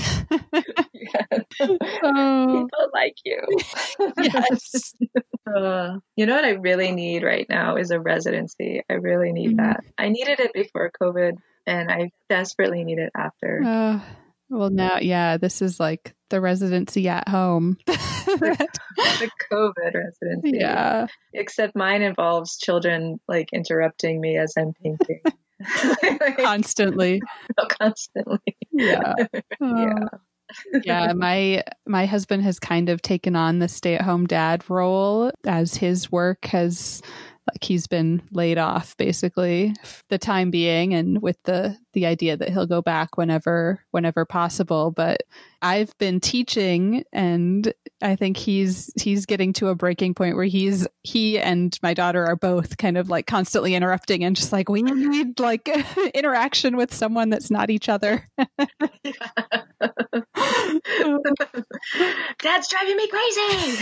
oh, People like you. yes. Uh, you know what I really need right now is a residency. I really need Mhm. that. I needed it before COVID, and I desperately need it after. Uh, well, now, yeah, this is like the residency at home. the COVID residency. yeah. Except mine involves children like interrupting me as I'm painting. Constantly. Oh, constantly. Yeah. Yeah. Oh. yeah, my my husband has kind of taken on the stay-at-home dad role as his work has like he's been laid off basically the time being and with the the idea that he'll go back whenever whenever possible but I've been teaching and I think he's he's getting to a breaking point where he's he and my daughter are both kind of like constantly interrupting and just like we mm-hmm. need like interaction with someone that's not each other. Dad's driving me crazy.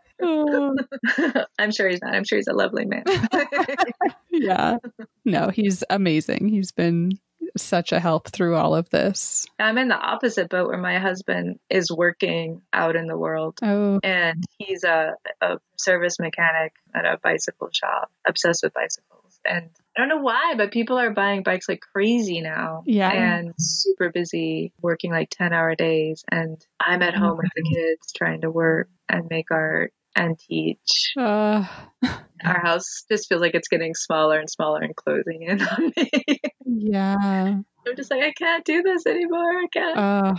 Oh. I'm sure he's not. I'm sure he's a lovely man. yeah. No, he's amazing. He's been such a help through all of this. I'm in the opposite boat where my husband is working out in the world Oh, and he's a, a service mechanic at a bicycle shop, obsessed with bicycles. And I don't know why, but people are buying bikes like crazy now. Yeah. And super busy, working like 10 hour days. And I'm at home with the kids trying to work and make art and teach. uh, Our house just feels like it's getting smaller and smaller and closing in on me. yeah. I'm just like, I can't do this anymore. I can't. Uh,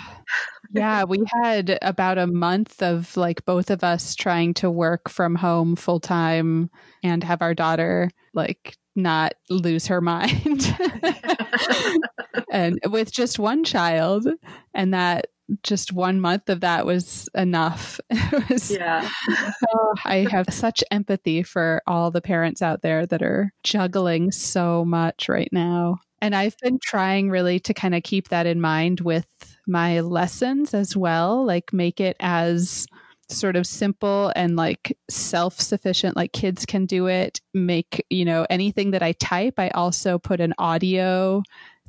yeah, we had about a month of like both of us trying to work from home full time and have our daughter like not lose her mind. and with just one child and that just one month of that was enough. It was yeah. Oh, I have such empathy for all the parents out there that are juggling so much right now. And I've been trying really to kind of keep that in mind with my lessons as well, like make it as sort of simple and like self sufficient, like kids can do it. Make, you know, anything that I type, I also put an audio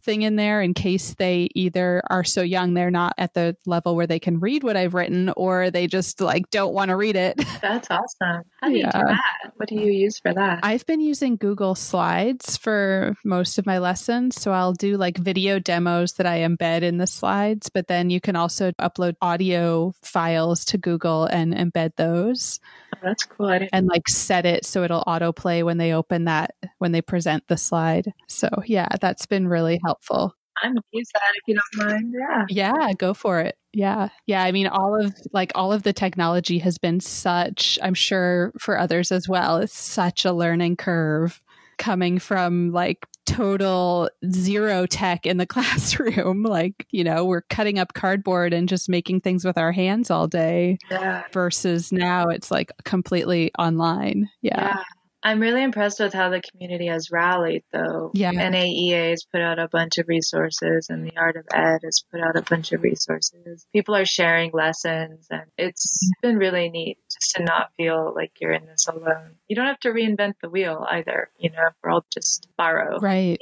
thing in there in case they either are so young they're not at the level where they can read what I've written or they just like don't want to read it. That's awesome. How do you do that? What do you use for that? I've been using Google Slides for most of my lessons. So I'll do like video demos that I embed in the slides, but then you can also upload audio files to Google and embed those that's cool. And like set it so it'll autoplay when they open that, when they present the slide. So yeah, that's been really helpful. I'm gonna use that if you don't mind. Yeah. Yeah, go for it. Yeah. Yeah, I mean all of like all of the technology has been such, I'm sure for others as well, it's such a learning curve coming from like total zero tech in the classroom. Like, you know, we're cutting up cardboard and just making things with our hands all day Yeah. versus now it's like completely online. Yeah. Yeah. I'm really impressed with how the community has rallied, though. Yeah. NAEA has put out a bunch of resources, and the Art of Ed has put out a bunch of resources. People are sharing lessons, and it's been really neat just to not feel like you're in this alone. You don't have to reinvent the wheel either. You know, we're all just borrow. Right.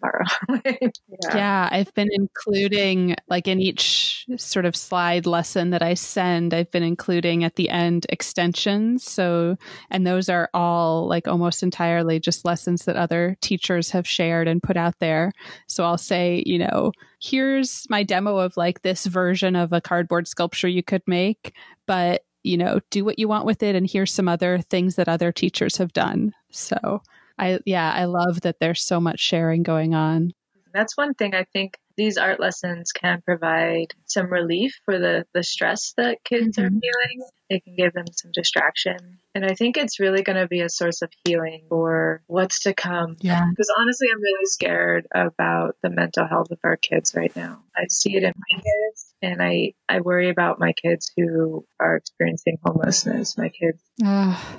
Borrow. yeah. Yeah, I've been including like in each sort of slide lesson that I send, I've been including at the end extensions. So, and those are all like almost entirely just lessons that other teachers have shared and put out there. So I'll say, you know, here's my demo of like this version of a cardboard sculpture you could make, but you know, do what you want with it. And here's some other things that other teachers have done. So, I, yeah, I love that there's so much sharing going on. That's one thing I think these art lessons can provide some relief for the, the stress that kids are Mhm. feeling. They can give them some distraction. And I think it's really going to be a source of healing for what's to come. Yeah. Because honestly, I'm really scared about the mental health of our kids right now. I see it in my kids, and I, I worry about my kids who are experiencing homelessness, my kids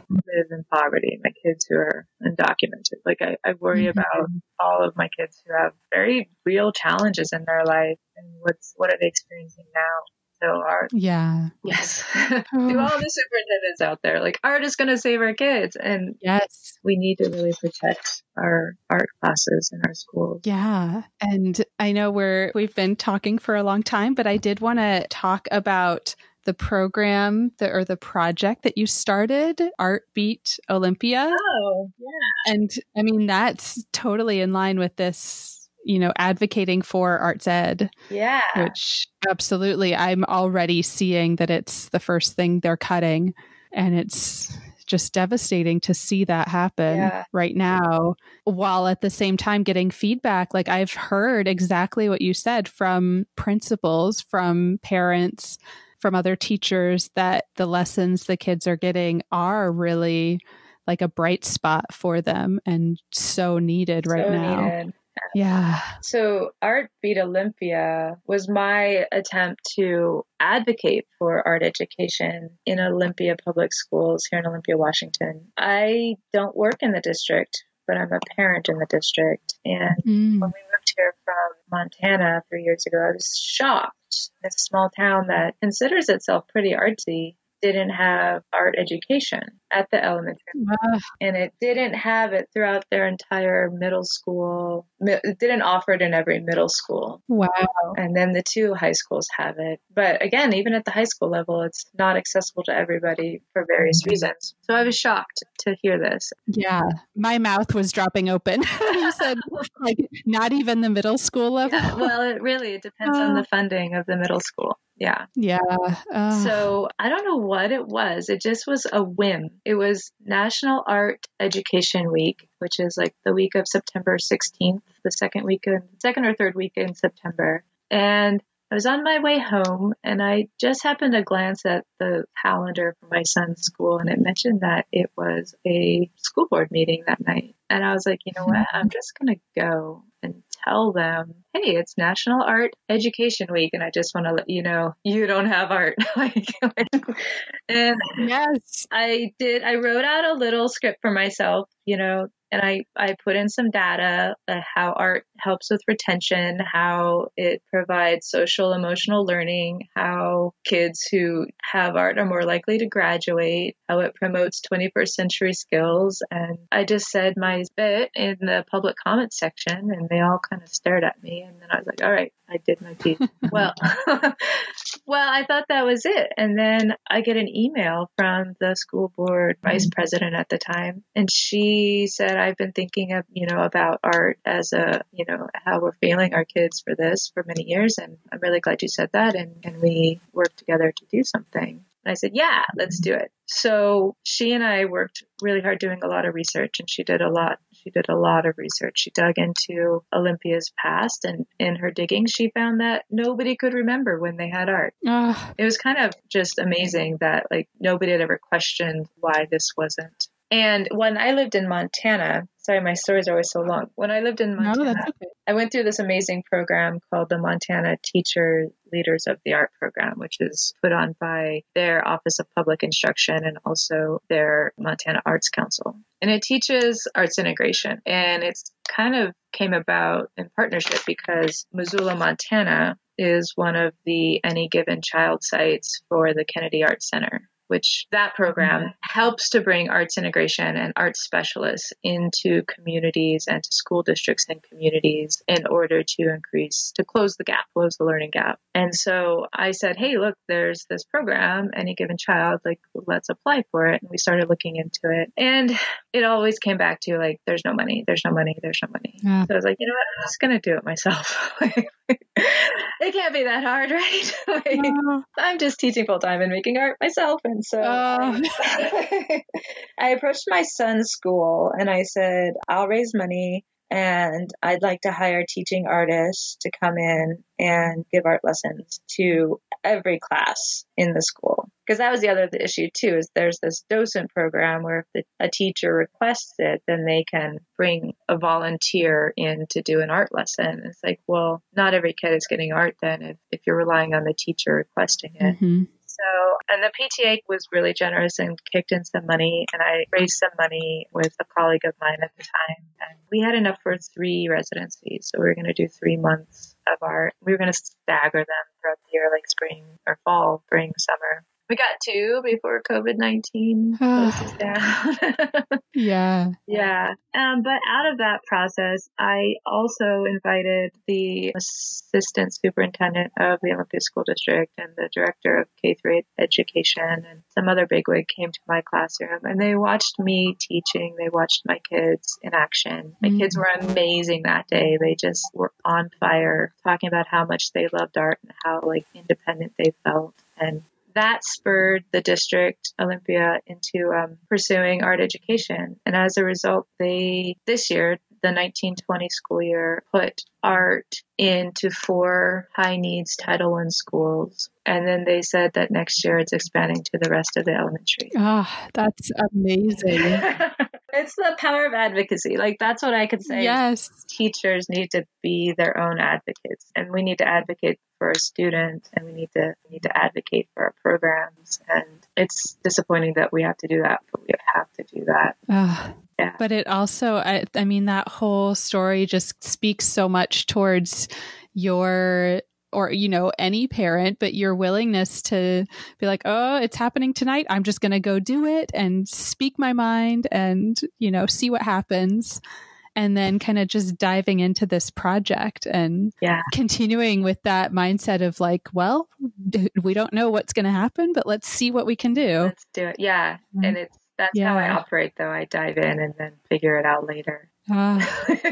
who live in poverty, my kids who are undocumented. Like, I, I worry Mhm. about all of my kids who have very real challenges in their life and what's what are they experiencing now. So our yeah. yes, oh. to all the superintendents out there, like art is going to save our kids, and Yes. we need to really protect our art classes in our schools. Yeah. And I know we're we've been talking for a long time, but I did want to talk about the program the, or the project that you started, Art Beat Olympia. Oh, yeah. And I mean that's totally in line with this, you know, advocating for arts ed, Yeah. which absolutely I'm already seeing that it's the first thing they're cutting and it's just devastating to see that happen Yeah. right now while at the same time getting feedback like I've heard exactly what you said from principals from parents from other teachers that the lessons the kids are getting are really like a bright spot for them and so needed right So now needed. Yeah So, Art Beat Olympia was my attempt to advocate for art education in Olympia Public Schools here in Olympia, Washington. I don't work in the district, but I'm a parent in the district. And Mm. when we moved here from Montana three years ago, I was shocked. It's a small town that considers itself pretty artsy. Didn't have art education at the elementary Ah, and it didn't have it throughout their entire middle school. It didn't offer it in every middle school. wow And then the two high schools have it. But again, even at the high school level, it's not accessible to everybody for various reasons. So I was shocked to hear this. Yeah, my mouth was dropping open. you said like not even the middle school level. Yeah, well, it really it depends on the funding of the middle school. Yeah. Yeah. uh, So I don't know what it was. It just was a whim. It was National Art Education Week, which is like the week of September 16th, the second week of, second or third week in September. And I was on my way home and I just happened to glance at the calendar for my son's school and it mentioned that it was a school board meeting that night. And I was like, you know what? I'm just going to go tell them, hey, it's National Art Education Week. And I just want to let you know you don't have art. like, and yes. I did, I wrote out a little script for myself, you know, and I, I put in some data uh, how art helps with retention, how it provides social emotional learning, how kids who have art are more likely to graduate, how it promotes 21st century skills. And I just said my bit in the public comment section and they all kind of stared at me. And then I was like, all right, I did my piece. well, well, I thought that was it. And then I get an email from the school board vice mm. president at the time. And she said, I've been thinking of, you know, about art as a, you know, how we're failing our kids for this for many years. And I'm really glad you said that. And, and we worked together to do something. And I said, yeah, let's do it. So she and I worked really hard doing a lot of research and she did a lot. She did a lot of research. She dug into Olympia's past and in her digging, she found that nobody could remember when they had art. Uh. It was kind of just amazing that like nobody had ever questioned why this wasn't and when I lived in Montana, sorry, my stories are always so long. When I lived in Montana, no, okay. I went through this amazing program called the Montana Teacher Leaders of the Art Program, which is put on by their Office of Public Instruction and also their Montana Arts Council. And it teaches arts integration. And it's kind of came about in partnership because Missoula, Montana is one of the Any Given Child sites for the Kennedy Arts Center which that program helps to bring arts integration and arts specialists into communities and to school districts and communities in order to increase, to close the gap, close the learning gap. And so I said, Hey, look, there's this program, any given child, like, let's apply for it. And we started looking into it. And it always came back to like, there's no money, there's no money, there's no money. Yeah. So I was like, you know what? I'm just going to do it myself. it can't be that hard, right? like, uh, I'm just teaching full time and making art myself. And so uh, I, I approached my son's school and I said, I'll raise money and I'd like to hire teaching artists to come in and give art lessons to every class in the school. Because that was the other issue too, is there's this docent program where if the, a teacher requests it, then they can bring a volunteer in to do an art lesson. It's like, well, not every kid is getting art then if, if you're relying on the teacher requesting it. Mm-hmm. So, and the PTA was really generous and kicked in some money, and I raised some money with a colleague of mine at the time. And we had enough for three residencies. So we were going to do three months of art. We were going to stagger them throughout the year, like spring or fall, spring, summer. We got two before COVID 19 closes down. yeah. Yeah. Um, but out of that process, I also invited the assistant superintendent of the Olympia School District and the director of K 3 education and some other bigwig came to my classroom and they watched me teaching. They watched my kids in action. My mm-hmm. kids were amazing that day. They just were on fire talking about how much they loved art and how like independent they felt and that spurred the district Olympia into um, pursuing art education. And as a result, they this year, the 1920 school year, put art into four high needs Title I schools. And then they said that next year it's expanding to the rest of the elementary. Ah, oh, that's amazing. it's the power of advocacy. Like that's what I could say. Yes. Teachers need to be their own advocates and we need to advocate for our students and we need to we need to advocate for our programs. And it's disappointing that we have to do that but we have to do that. Yeah. but it also I, I mean that whole story just speaks so much towards your or you know any parent but your willingness to be like oh it's happening tonight. I'm just going to go do it and speak my mind and you know see what happens and then kind of just diving into this project and yeah. continuing with that mindset of like, well, we don't know what's going to happen, but let's see what we can do. Let's do it. Yeah. Mm-hmm. And it's, that's yeah. how I operate though. I dive in and then figure it out later. Uh,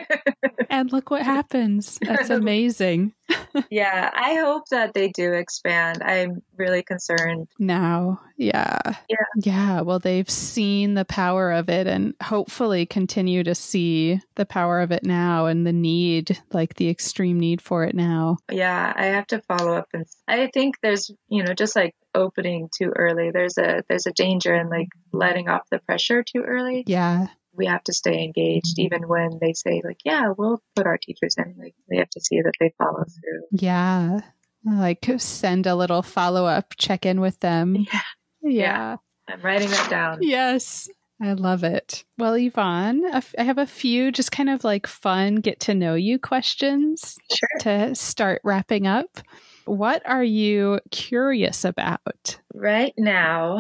and look what happens. That's amazing. yeah, I hope that they do expand. I'm really concerned. Now, yeah. Yeah. Yeah. Well, they've seen the power of it and hopefully continue to see the power of it now and the need, like the extreme need for it now. Yeah, I have to follow up and I think there's, you know, just like opening too early, there's a there's a danger in like letting off the pressure too early. Yeah we have to stay engaged even when they say like yeah we'll put our teachers in like we have to see that they follow through yeah like send a little follow-up check in with them yeah yeah, yeah. i'm writing that down yes I love it. Well, Yvonne, I have a few just kind of like fun get to know you questions sure. to start wrapping up. What are you curious about? Right now,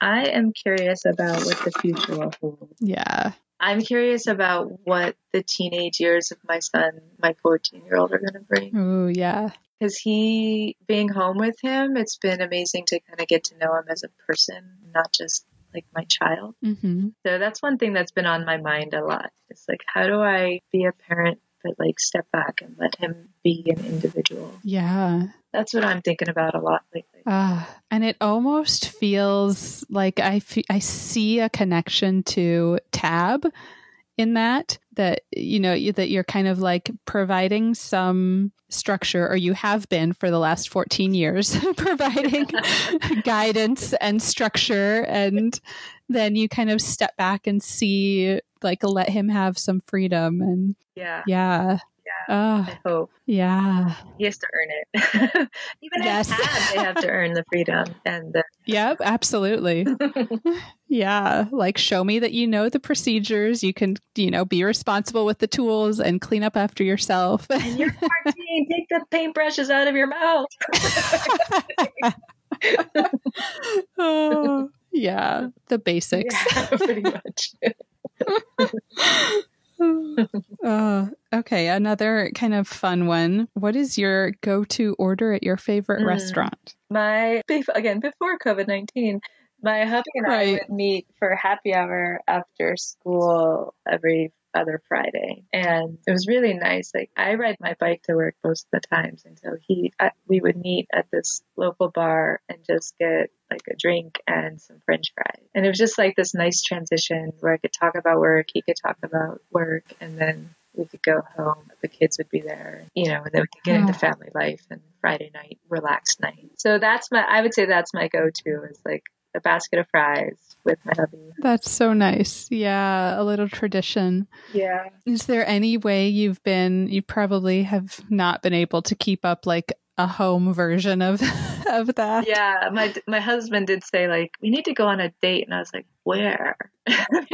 I am curious about what the future will hold. Yeah. I'm curious about what the teenage years of my son, my 14 year old, are going to bring. Oh, yeah. Because he, being home with him, it's been amazing to kind of get to know him as a person, not just like my child. Mm-hmm. So that's one thing that's been on my mind a lot. It's like, how do I be a parent but like step back and let him be an individual? Yeah. That's what I'm thinking about a lot lately. Uh, and it almost feels like I, f- I see a connection to Tab in that that you know that you're kind of like providing some structure or you have been for the last 14 years providing guidance and structure and then you kind of step back and see like let him have some freedom and yeah yeah yeah, I hope. Yeah. He has to earn it. Even yes. as they have to earn the freedom and the Yep, absolutely. yeah. Like show me that you know the procedures. You can, you know, be responsible with the tools and clean up after yourself. and you're 14, take the paintbrushes out of your mouth. oh, yeah. The basics. Yeah, pretty much. uh, okay, another kind of fun one. What is your go-to order at your favorite mm. restaurant? My again before COVID nineteen, my hubby and right. I would meet for happy hour after school every other Friday, and it was really nice. Like I ride my bike to work most of the times, and so he I, we would meet at this local bar and just get like a drink and some French fries, and it was just like this nice transition where I could talk about work, he could talk about work, and then we could go home. The kids would be there, you know, and then we could get into hmm. family life and Friday night, relaxed night. So that's my, I would say that's my go-to is like a basket of fries with my hubby. That's so nice. Yeah, a little tradition. Yeah. Is there any way you've been you probably have not been able to keep up like a home version of of that? Yeah, my my husband did say like we need to go on a date and I was like, "Where?" Do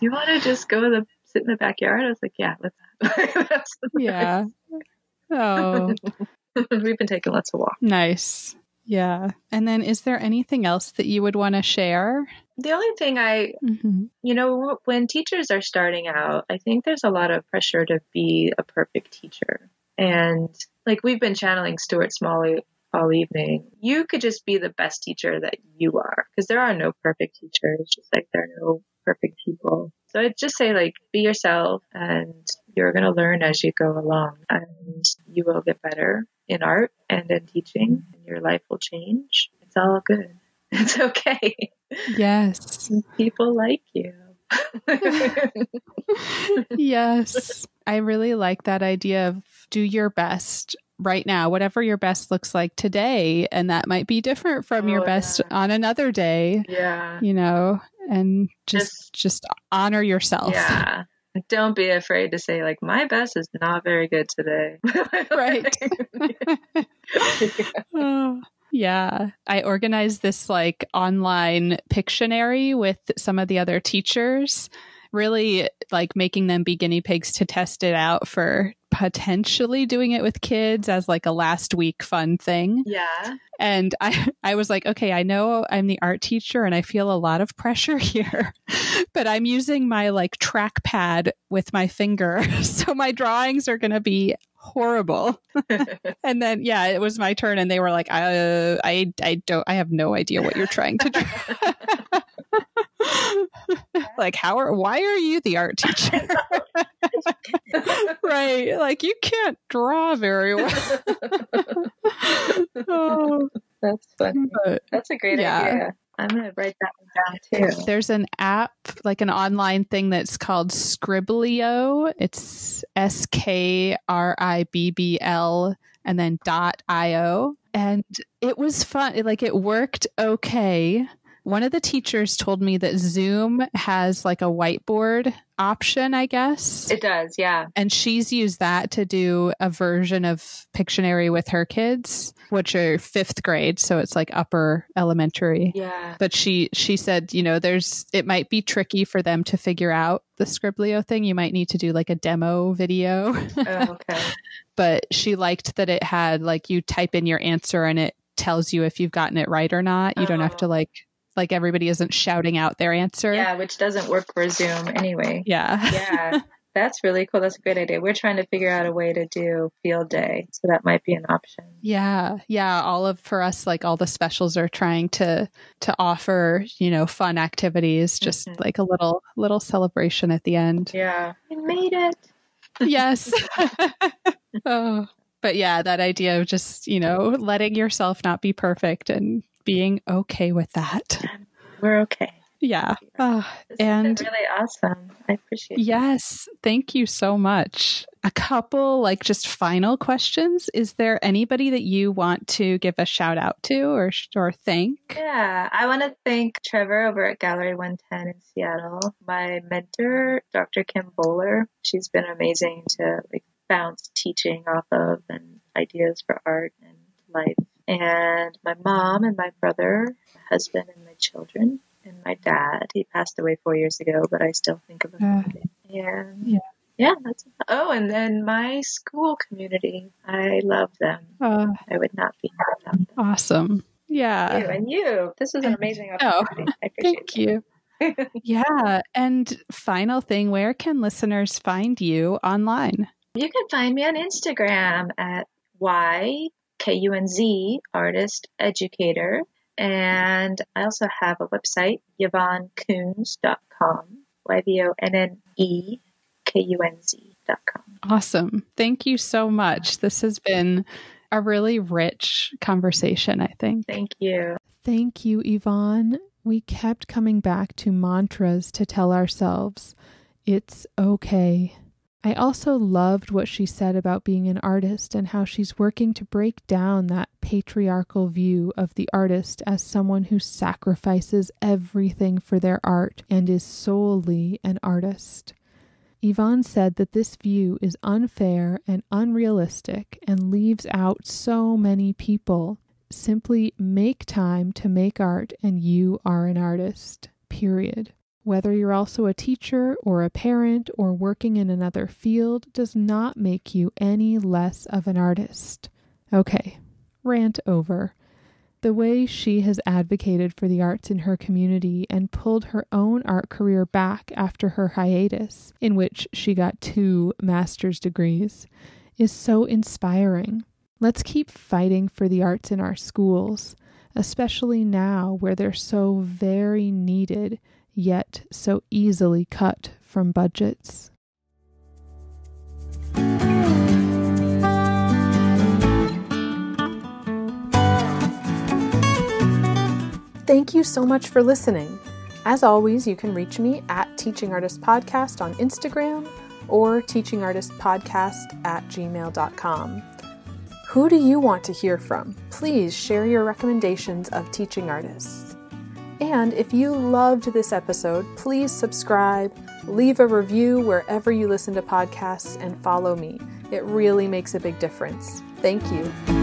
you want to just go to the sit in the backyard? I was like, "Yeah, let's." yeah. Oh. We've been taking lots of walks. Nice. Yeah. And then is there anything else that you would want to share? The only thing I, mm-hmm. you know, when teachers are starting out, I think there's a lot of pressure to be a perfect teacher. And like we've been channeling Stuart Smalley all evening, you could just be the best teacher that you are because there are no perfect teachers, just like there are no perfect people. So I'd just say like be yourself and you're going to learn as you go along and you will get better in art and in teaching and your life will change. It's all good. It's okay. Yes. People like you. yes. I really like that idea of do your best right now, whatever your best looks like today. And that might be different from oh, your best yeah. on another day. Yeah. You know, and just, just, just honor yourself. Yeah. Don't be afraid to say like my best is not very good today. right. yeah. Oh, yeah. I organized this like online Pictionary with some of the other teachers, really like making them be guinea pigs to test it out for potentially doing it with kids as like a last week fun thing. Yeah. And I I was like, okay, I know I'm the art teacher and I feel a lot of pressure here. but I'm using my like trackpad with my finger. So my drawings are going to be horrible. and then yeah, it was my turn and they were like, I I I don't I have no idea what you're trying to do. like how are why are you the art teacher? right. Like you can't draw very well. oh, that's funny. But, that's a great yeah. idea. I'm going to write that one down too. There's an app, like an online thing that's called Skribbl.io. It's S K R I B B L and then dot io. And it was fun. Like it worked okay one of the teachers told me that Zoom has like a whiteboard option, I guess. It does, yeah. And she's used that to do a version of Pictionary with her kids, which are fifth grade, so it's like upper elementary. Yeah. But she she said, you know, there's it might be tricky for them to figure out the Skribbl.io thing. You might need to do like a demo video. Oh, okay. but she liked that it had like you type in your answer and it tells you if you've gotten it right or not. You don't have oh. to Oh. like like everybody isn't shouting out their answer. Yeah, which doesn't work for Zoom anyway. Yeah. Yeah. That's really cool. That's a great idea. We're trying to figure out a way to do field day, so that might be an option. Yeah. Yeah. All of for us, like all the specials are trying to to offer, you know, fun activities, just Mhm. like a little little celebration at the end. Yeah. We made it. yes. oh. But yeah, that idea of just, you know, letting yourself not be perfect and being okay with that. We're okay. Yeah. Ah, has And- been really awesome. I appreciate it. Yes, thank you so much. A couple like just final questions. Is there anybody that you want to give a shout out to or or thank? Yeah, I want to thank Trevor over at Gallery 110 in Seattle. My mentor, Dr. Kim Bowler, she's been amazing to like bounce teaching off of and ideas for art and life. And my mom and my brother, my husband and my children, and my dad. He passed away four years ago, but I still think of him. Day. and yeah. yeah, that's oh, and then my school community. I love them. Uh, I would not be without them. awesome. Yeah. you and you. This is an amazing Oh, opportunity. I appreciate Thank you. yeah. And final thing, where can listeners find you online? You can find me on Instagram at YKUNZ Artist Educator. And I also have a website, YvonneKunz.com. Y-V-O-N-N-E K-U-N-Z.com. Awesome. Thank you so much. This has been a really rich conversation, I think. Thank you. Thank you, Yvonne. We kept coming back to mantras to tell ourselves it's okay. I also loved what she said about being an artist and how she's working to break down that patriarchal view of the artist as someone who sacrifices everything for their art and is solely an artist. Yvonne said that this view is unfair and unrealistic and leaves out so many people. Simply make time to make art, and you are an artist. Period. Whether you're also a teacher or a parent or working in another field does not make you any less of an artist. Okay, rant over. The way she has advocated for the arts in her community and pulled her own art career back after her hiatus, in which she got two master's degrees, is so inspiring. Let's keep fighting for the arts in our schools, especially now where they're so very needed, yet so easily cut from budgets. Thank you so much for listening. As always, you can reach me at Teaching Artist Podcast on Instagram or teachingartistpodcast at gmail.com. Who do you want to hear from? Please share your recommendations of teaching artists. And if you loved this episode, please subscribe, leave a review wherever you listen to podcasts, and follow me. It really makes a big difference. Thank you.